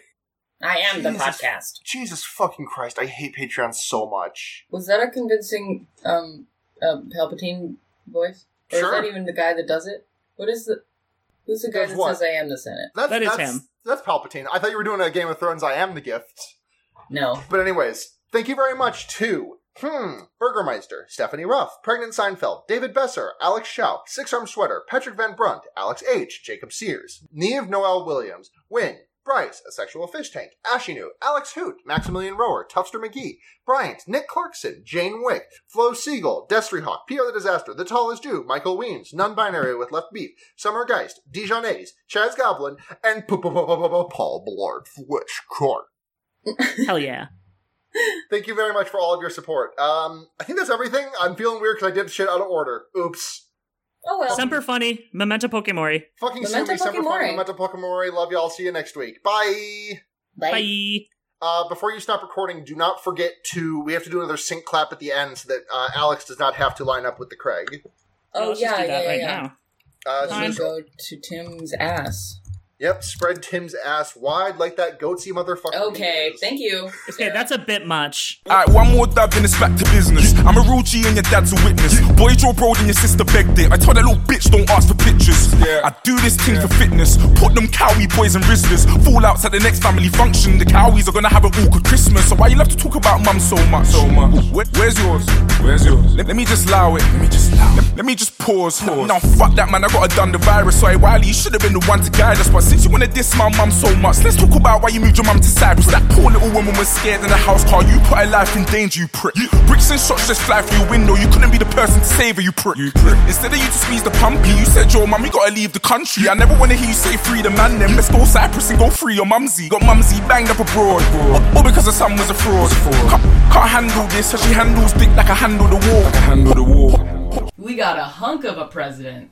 D: I am the podcast.
A: Jesus fucking Christ! I hate Patreon so much.
D: Was that a convincing um uh, Palpatine voice? Or
A: Sure.
D: is that even the guy that does it? What is the who's the guy
A: Does
D: that
A: what?
D: says I am the Senate?
A: That's,
B: That is
A: that's,
B: him.
A: That's Palpatine. I thought you were doing a Game of Thrones. I am the gift.
D: No.
A: But anyways, thank you very much to hmm Burgermeister, Stephanie Ruff, Pregnant Seinfeld, David Besser, Alex Schauk, Six Arm Sweater, Patrick Van Brunt, Alex H, Jacob Sears, Neve Noel Williams, Win, Bryce, a sexual fish tank, Ashinu, Alex Hoot, Maximilian Rower, Tufster McGee, Bryant, Nick Clarkson, Jane Wick, Flo Siegel, Destry Hawk, Pierre the Disaster, The Tallest Jew, Michael Weems, Non-Binary with Left Beef, Summer Geist, Dijon A's, Chaz Goblin, and Paul Blart Flesh.
B: Hell yeah.
A: Thank you very much for all of your support. Um, I think that's everything. I'm feeling weird because I did shit out of order. Oops.
D: Oh well.
B: Semper Funny, Memento Pokemori.
A: Fucking
D: Memento
A: sue Semper funny, Memento Pokemori. Love y'all. See you next week. Bye.
B: Bye.
A: Uh, before you stop recording, do not forget to. We have to do another sync clap at the end so that uh, Alex does not have to line up with the Craig.
D: Oh
B: Let's
D: yeah,
B: just do
D: yeah,
B: that
D: yeah,
B: right
D: yeah.
B: now.
A: Uh, so-
D: go to Tim's ass.
A: Yep, spread Tim's ass wide like that goatse motherfucker.
D: Okay,
A: is.
D: thank you.
B: Okay, that's a bit much.
F: Alright, one more dab, then it's back to business. I'm a real G and your dad's a witness. Boy, Joe Broad and your sister begged it. I told that little bitch, don't ask for pictures. Yeah. I do this thing for fitness. Put them cowie boys and rizzlers. Fallouts at the next family function. The cowies are gonna have an awkward Christmas. So why you love to talk about mum so much? So much. Where, where's yours? Where's yours? Let, let me just allow it. Let me just allow Let, let me just pause. Now fuck that man, I gotta done the virus. So Sorry, Wiley, you should have been the one to guide us. But since you wanna diss my mum so much, let's talk about why you moved your mum to Cyprus. That poor little woman was scared in the house car. You put her life in danger, you prick. Bricks and shots just fly through your window. You couldn't be the person to save her, you prick. You prick. Instead of you to squeeze the pumpy, you said, yo, mum, you gotta leave the country. I never wanna hear you say free the man, then let's go Cyprus and go free your mumsy. Got mumsy banged up abroad. All, all because her son was a fraud. Can't, can't handle this, so she handles dick like I handle the war. Like I handle the war.
E: We got a hunk of a president.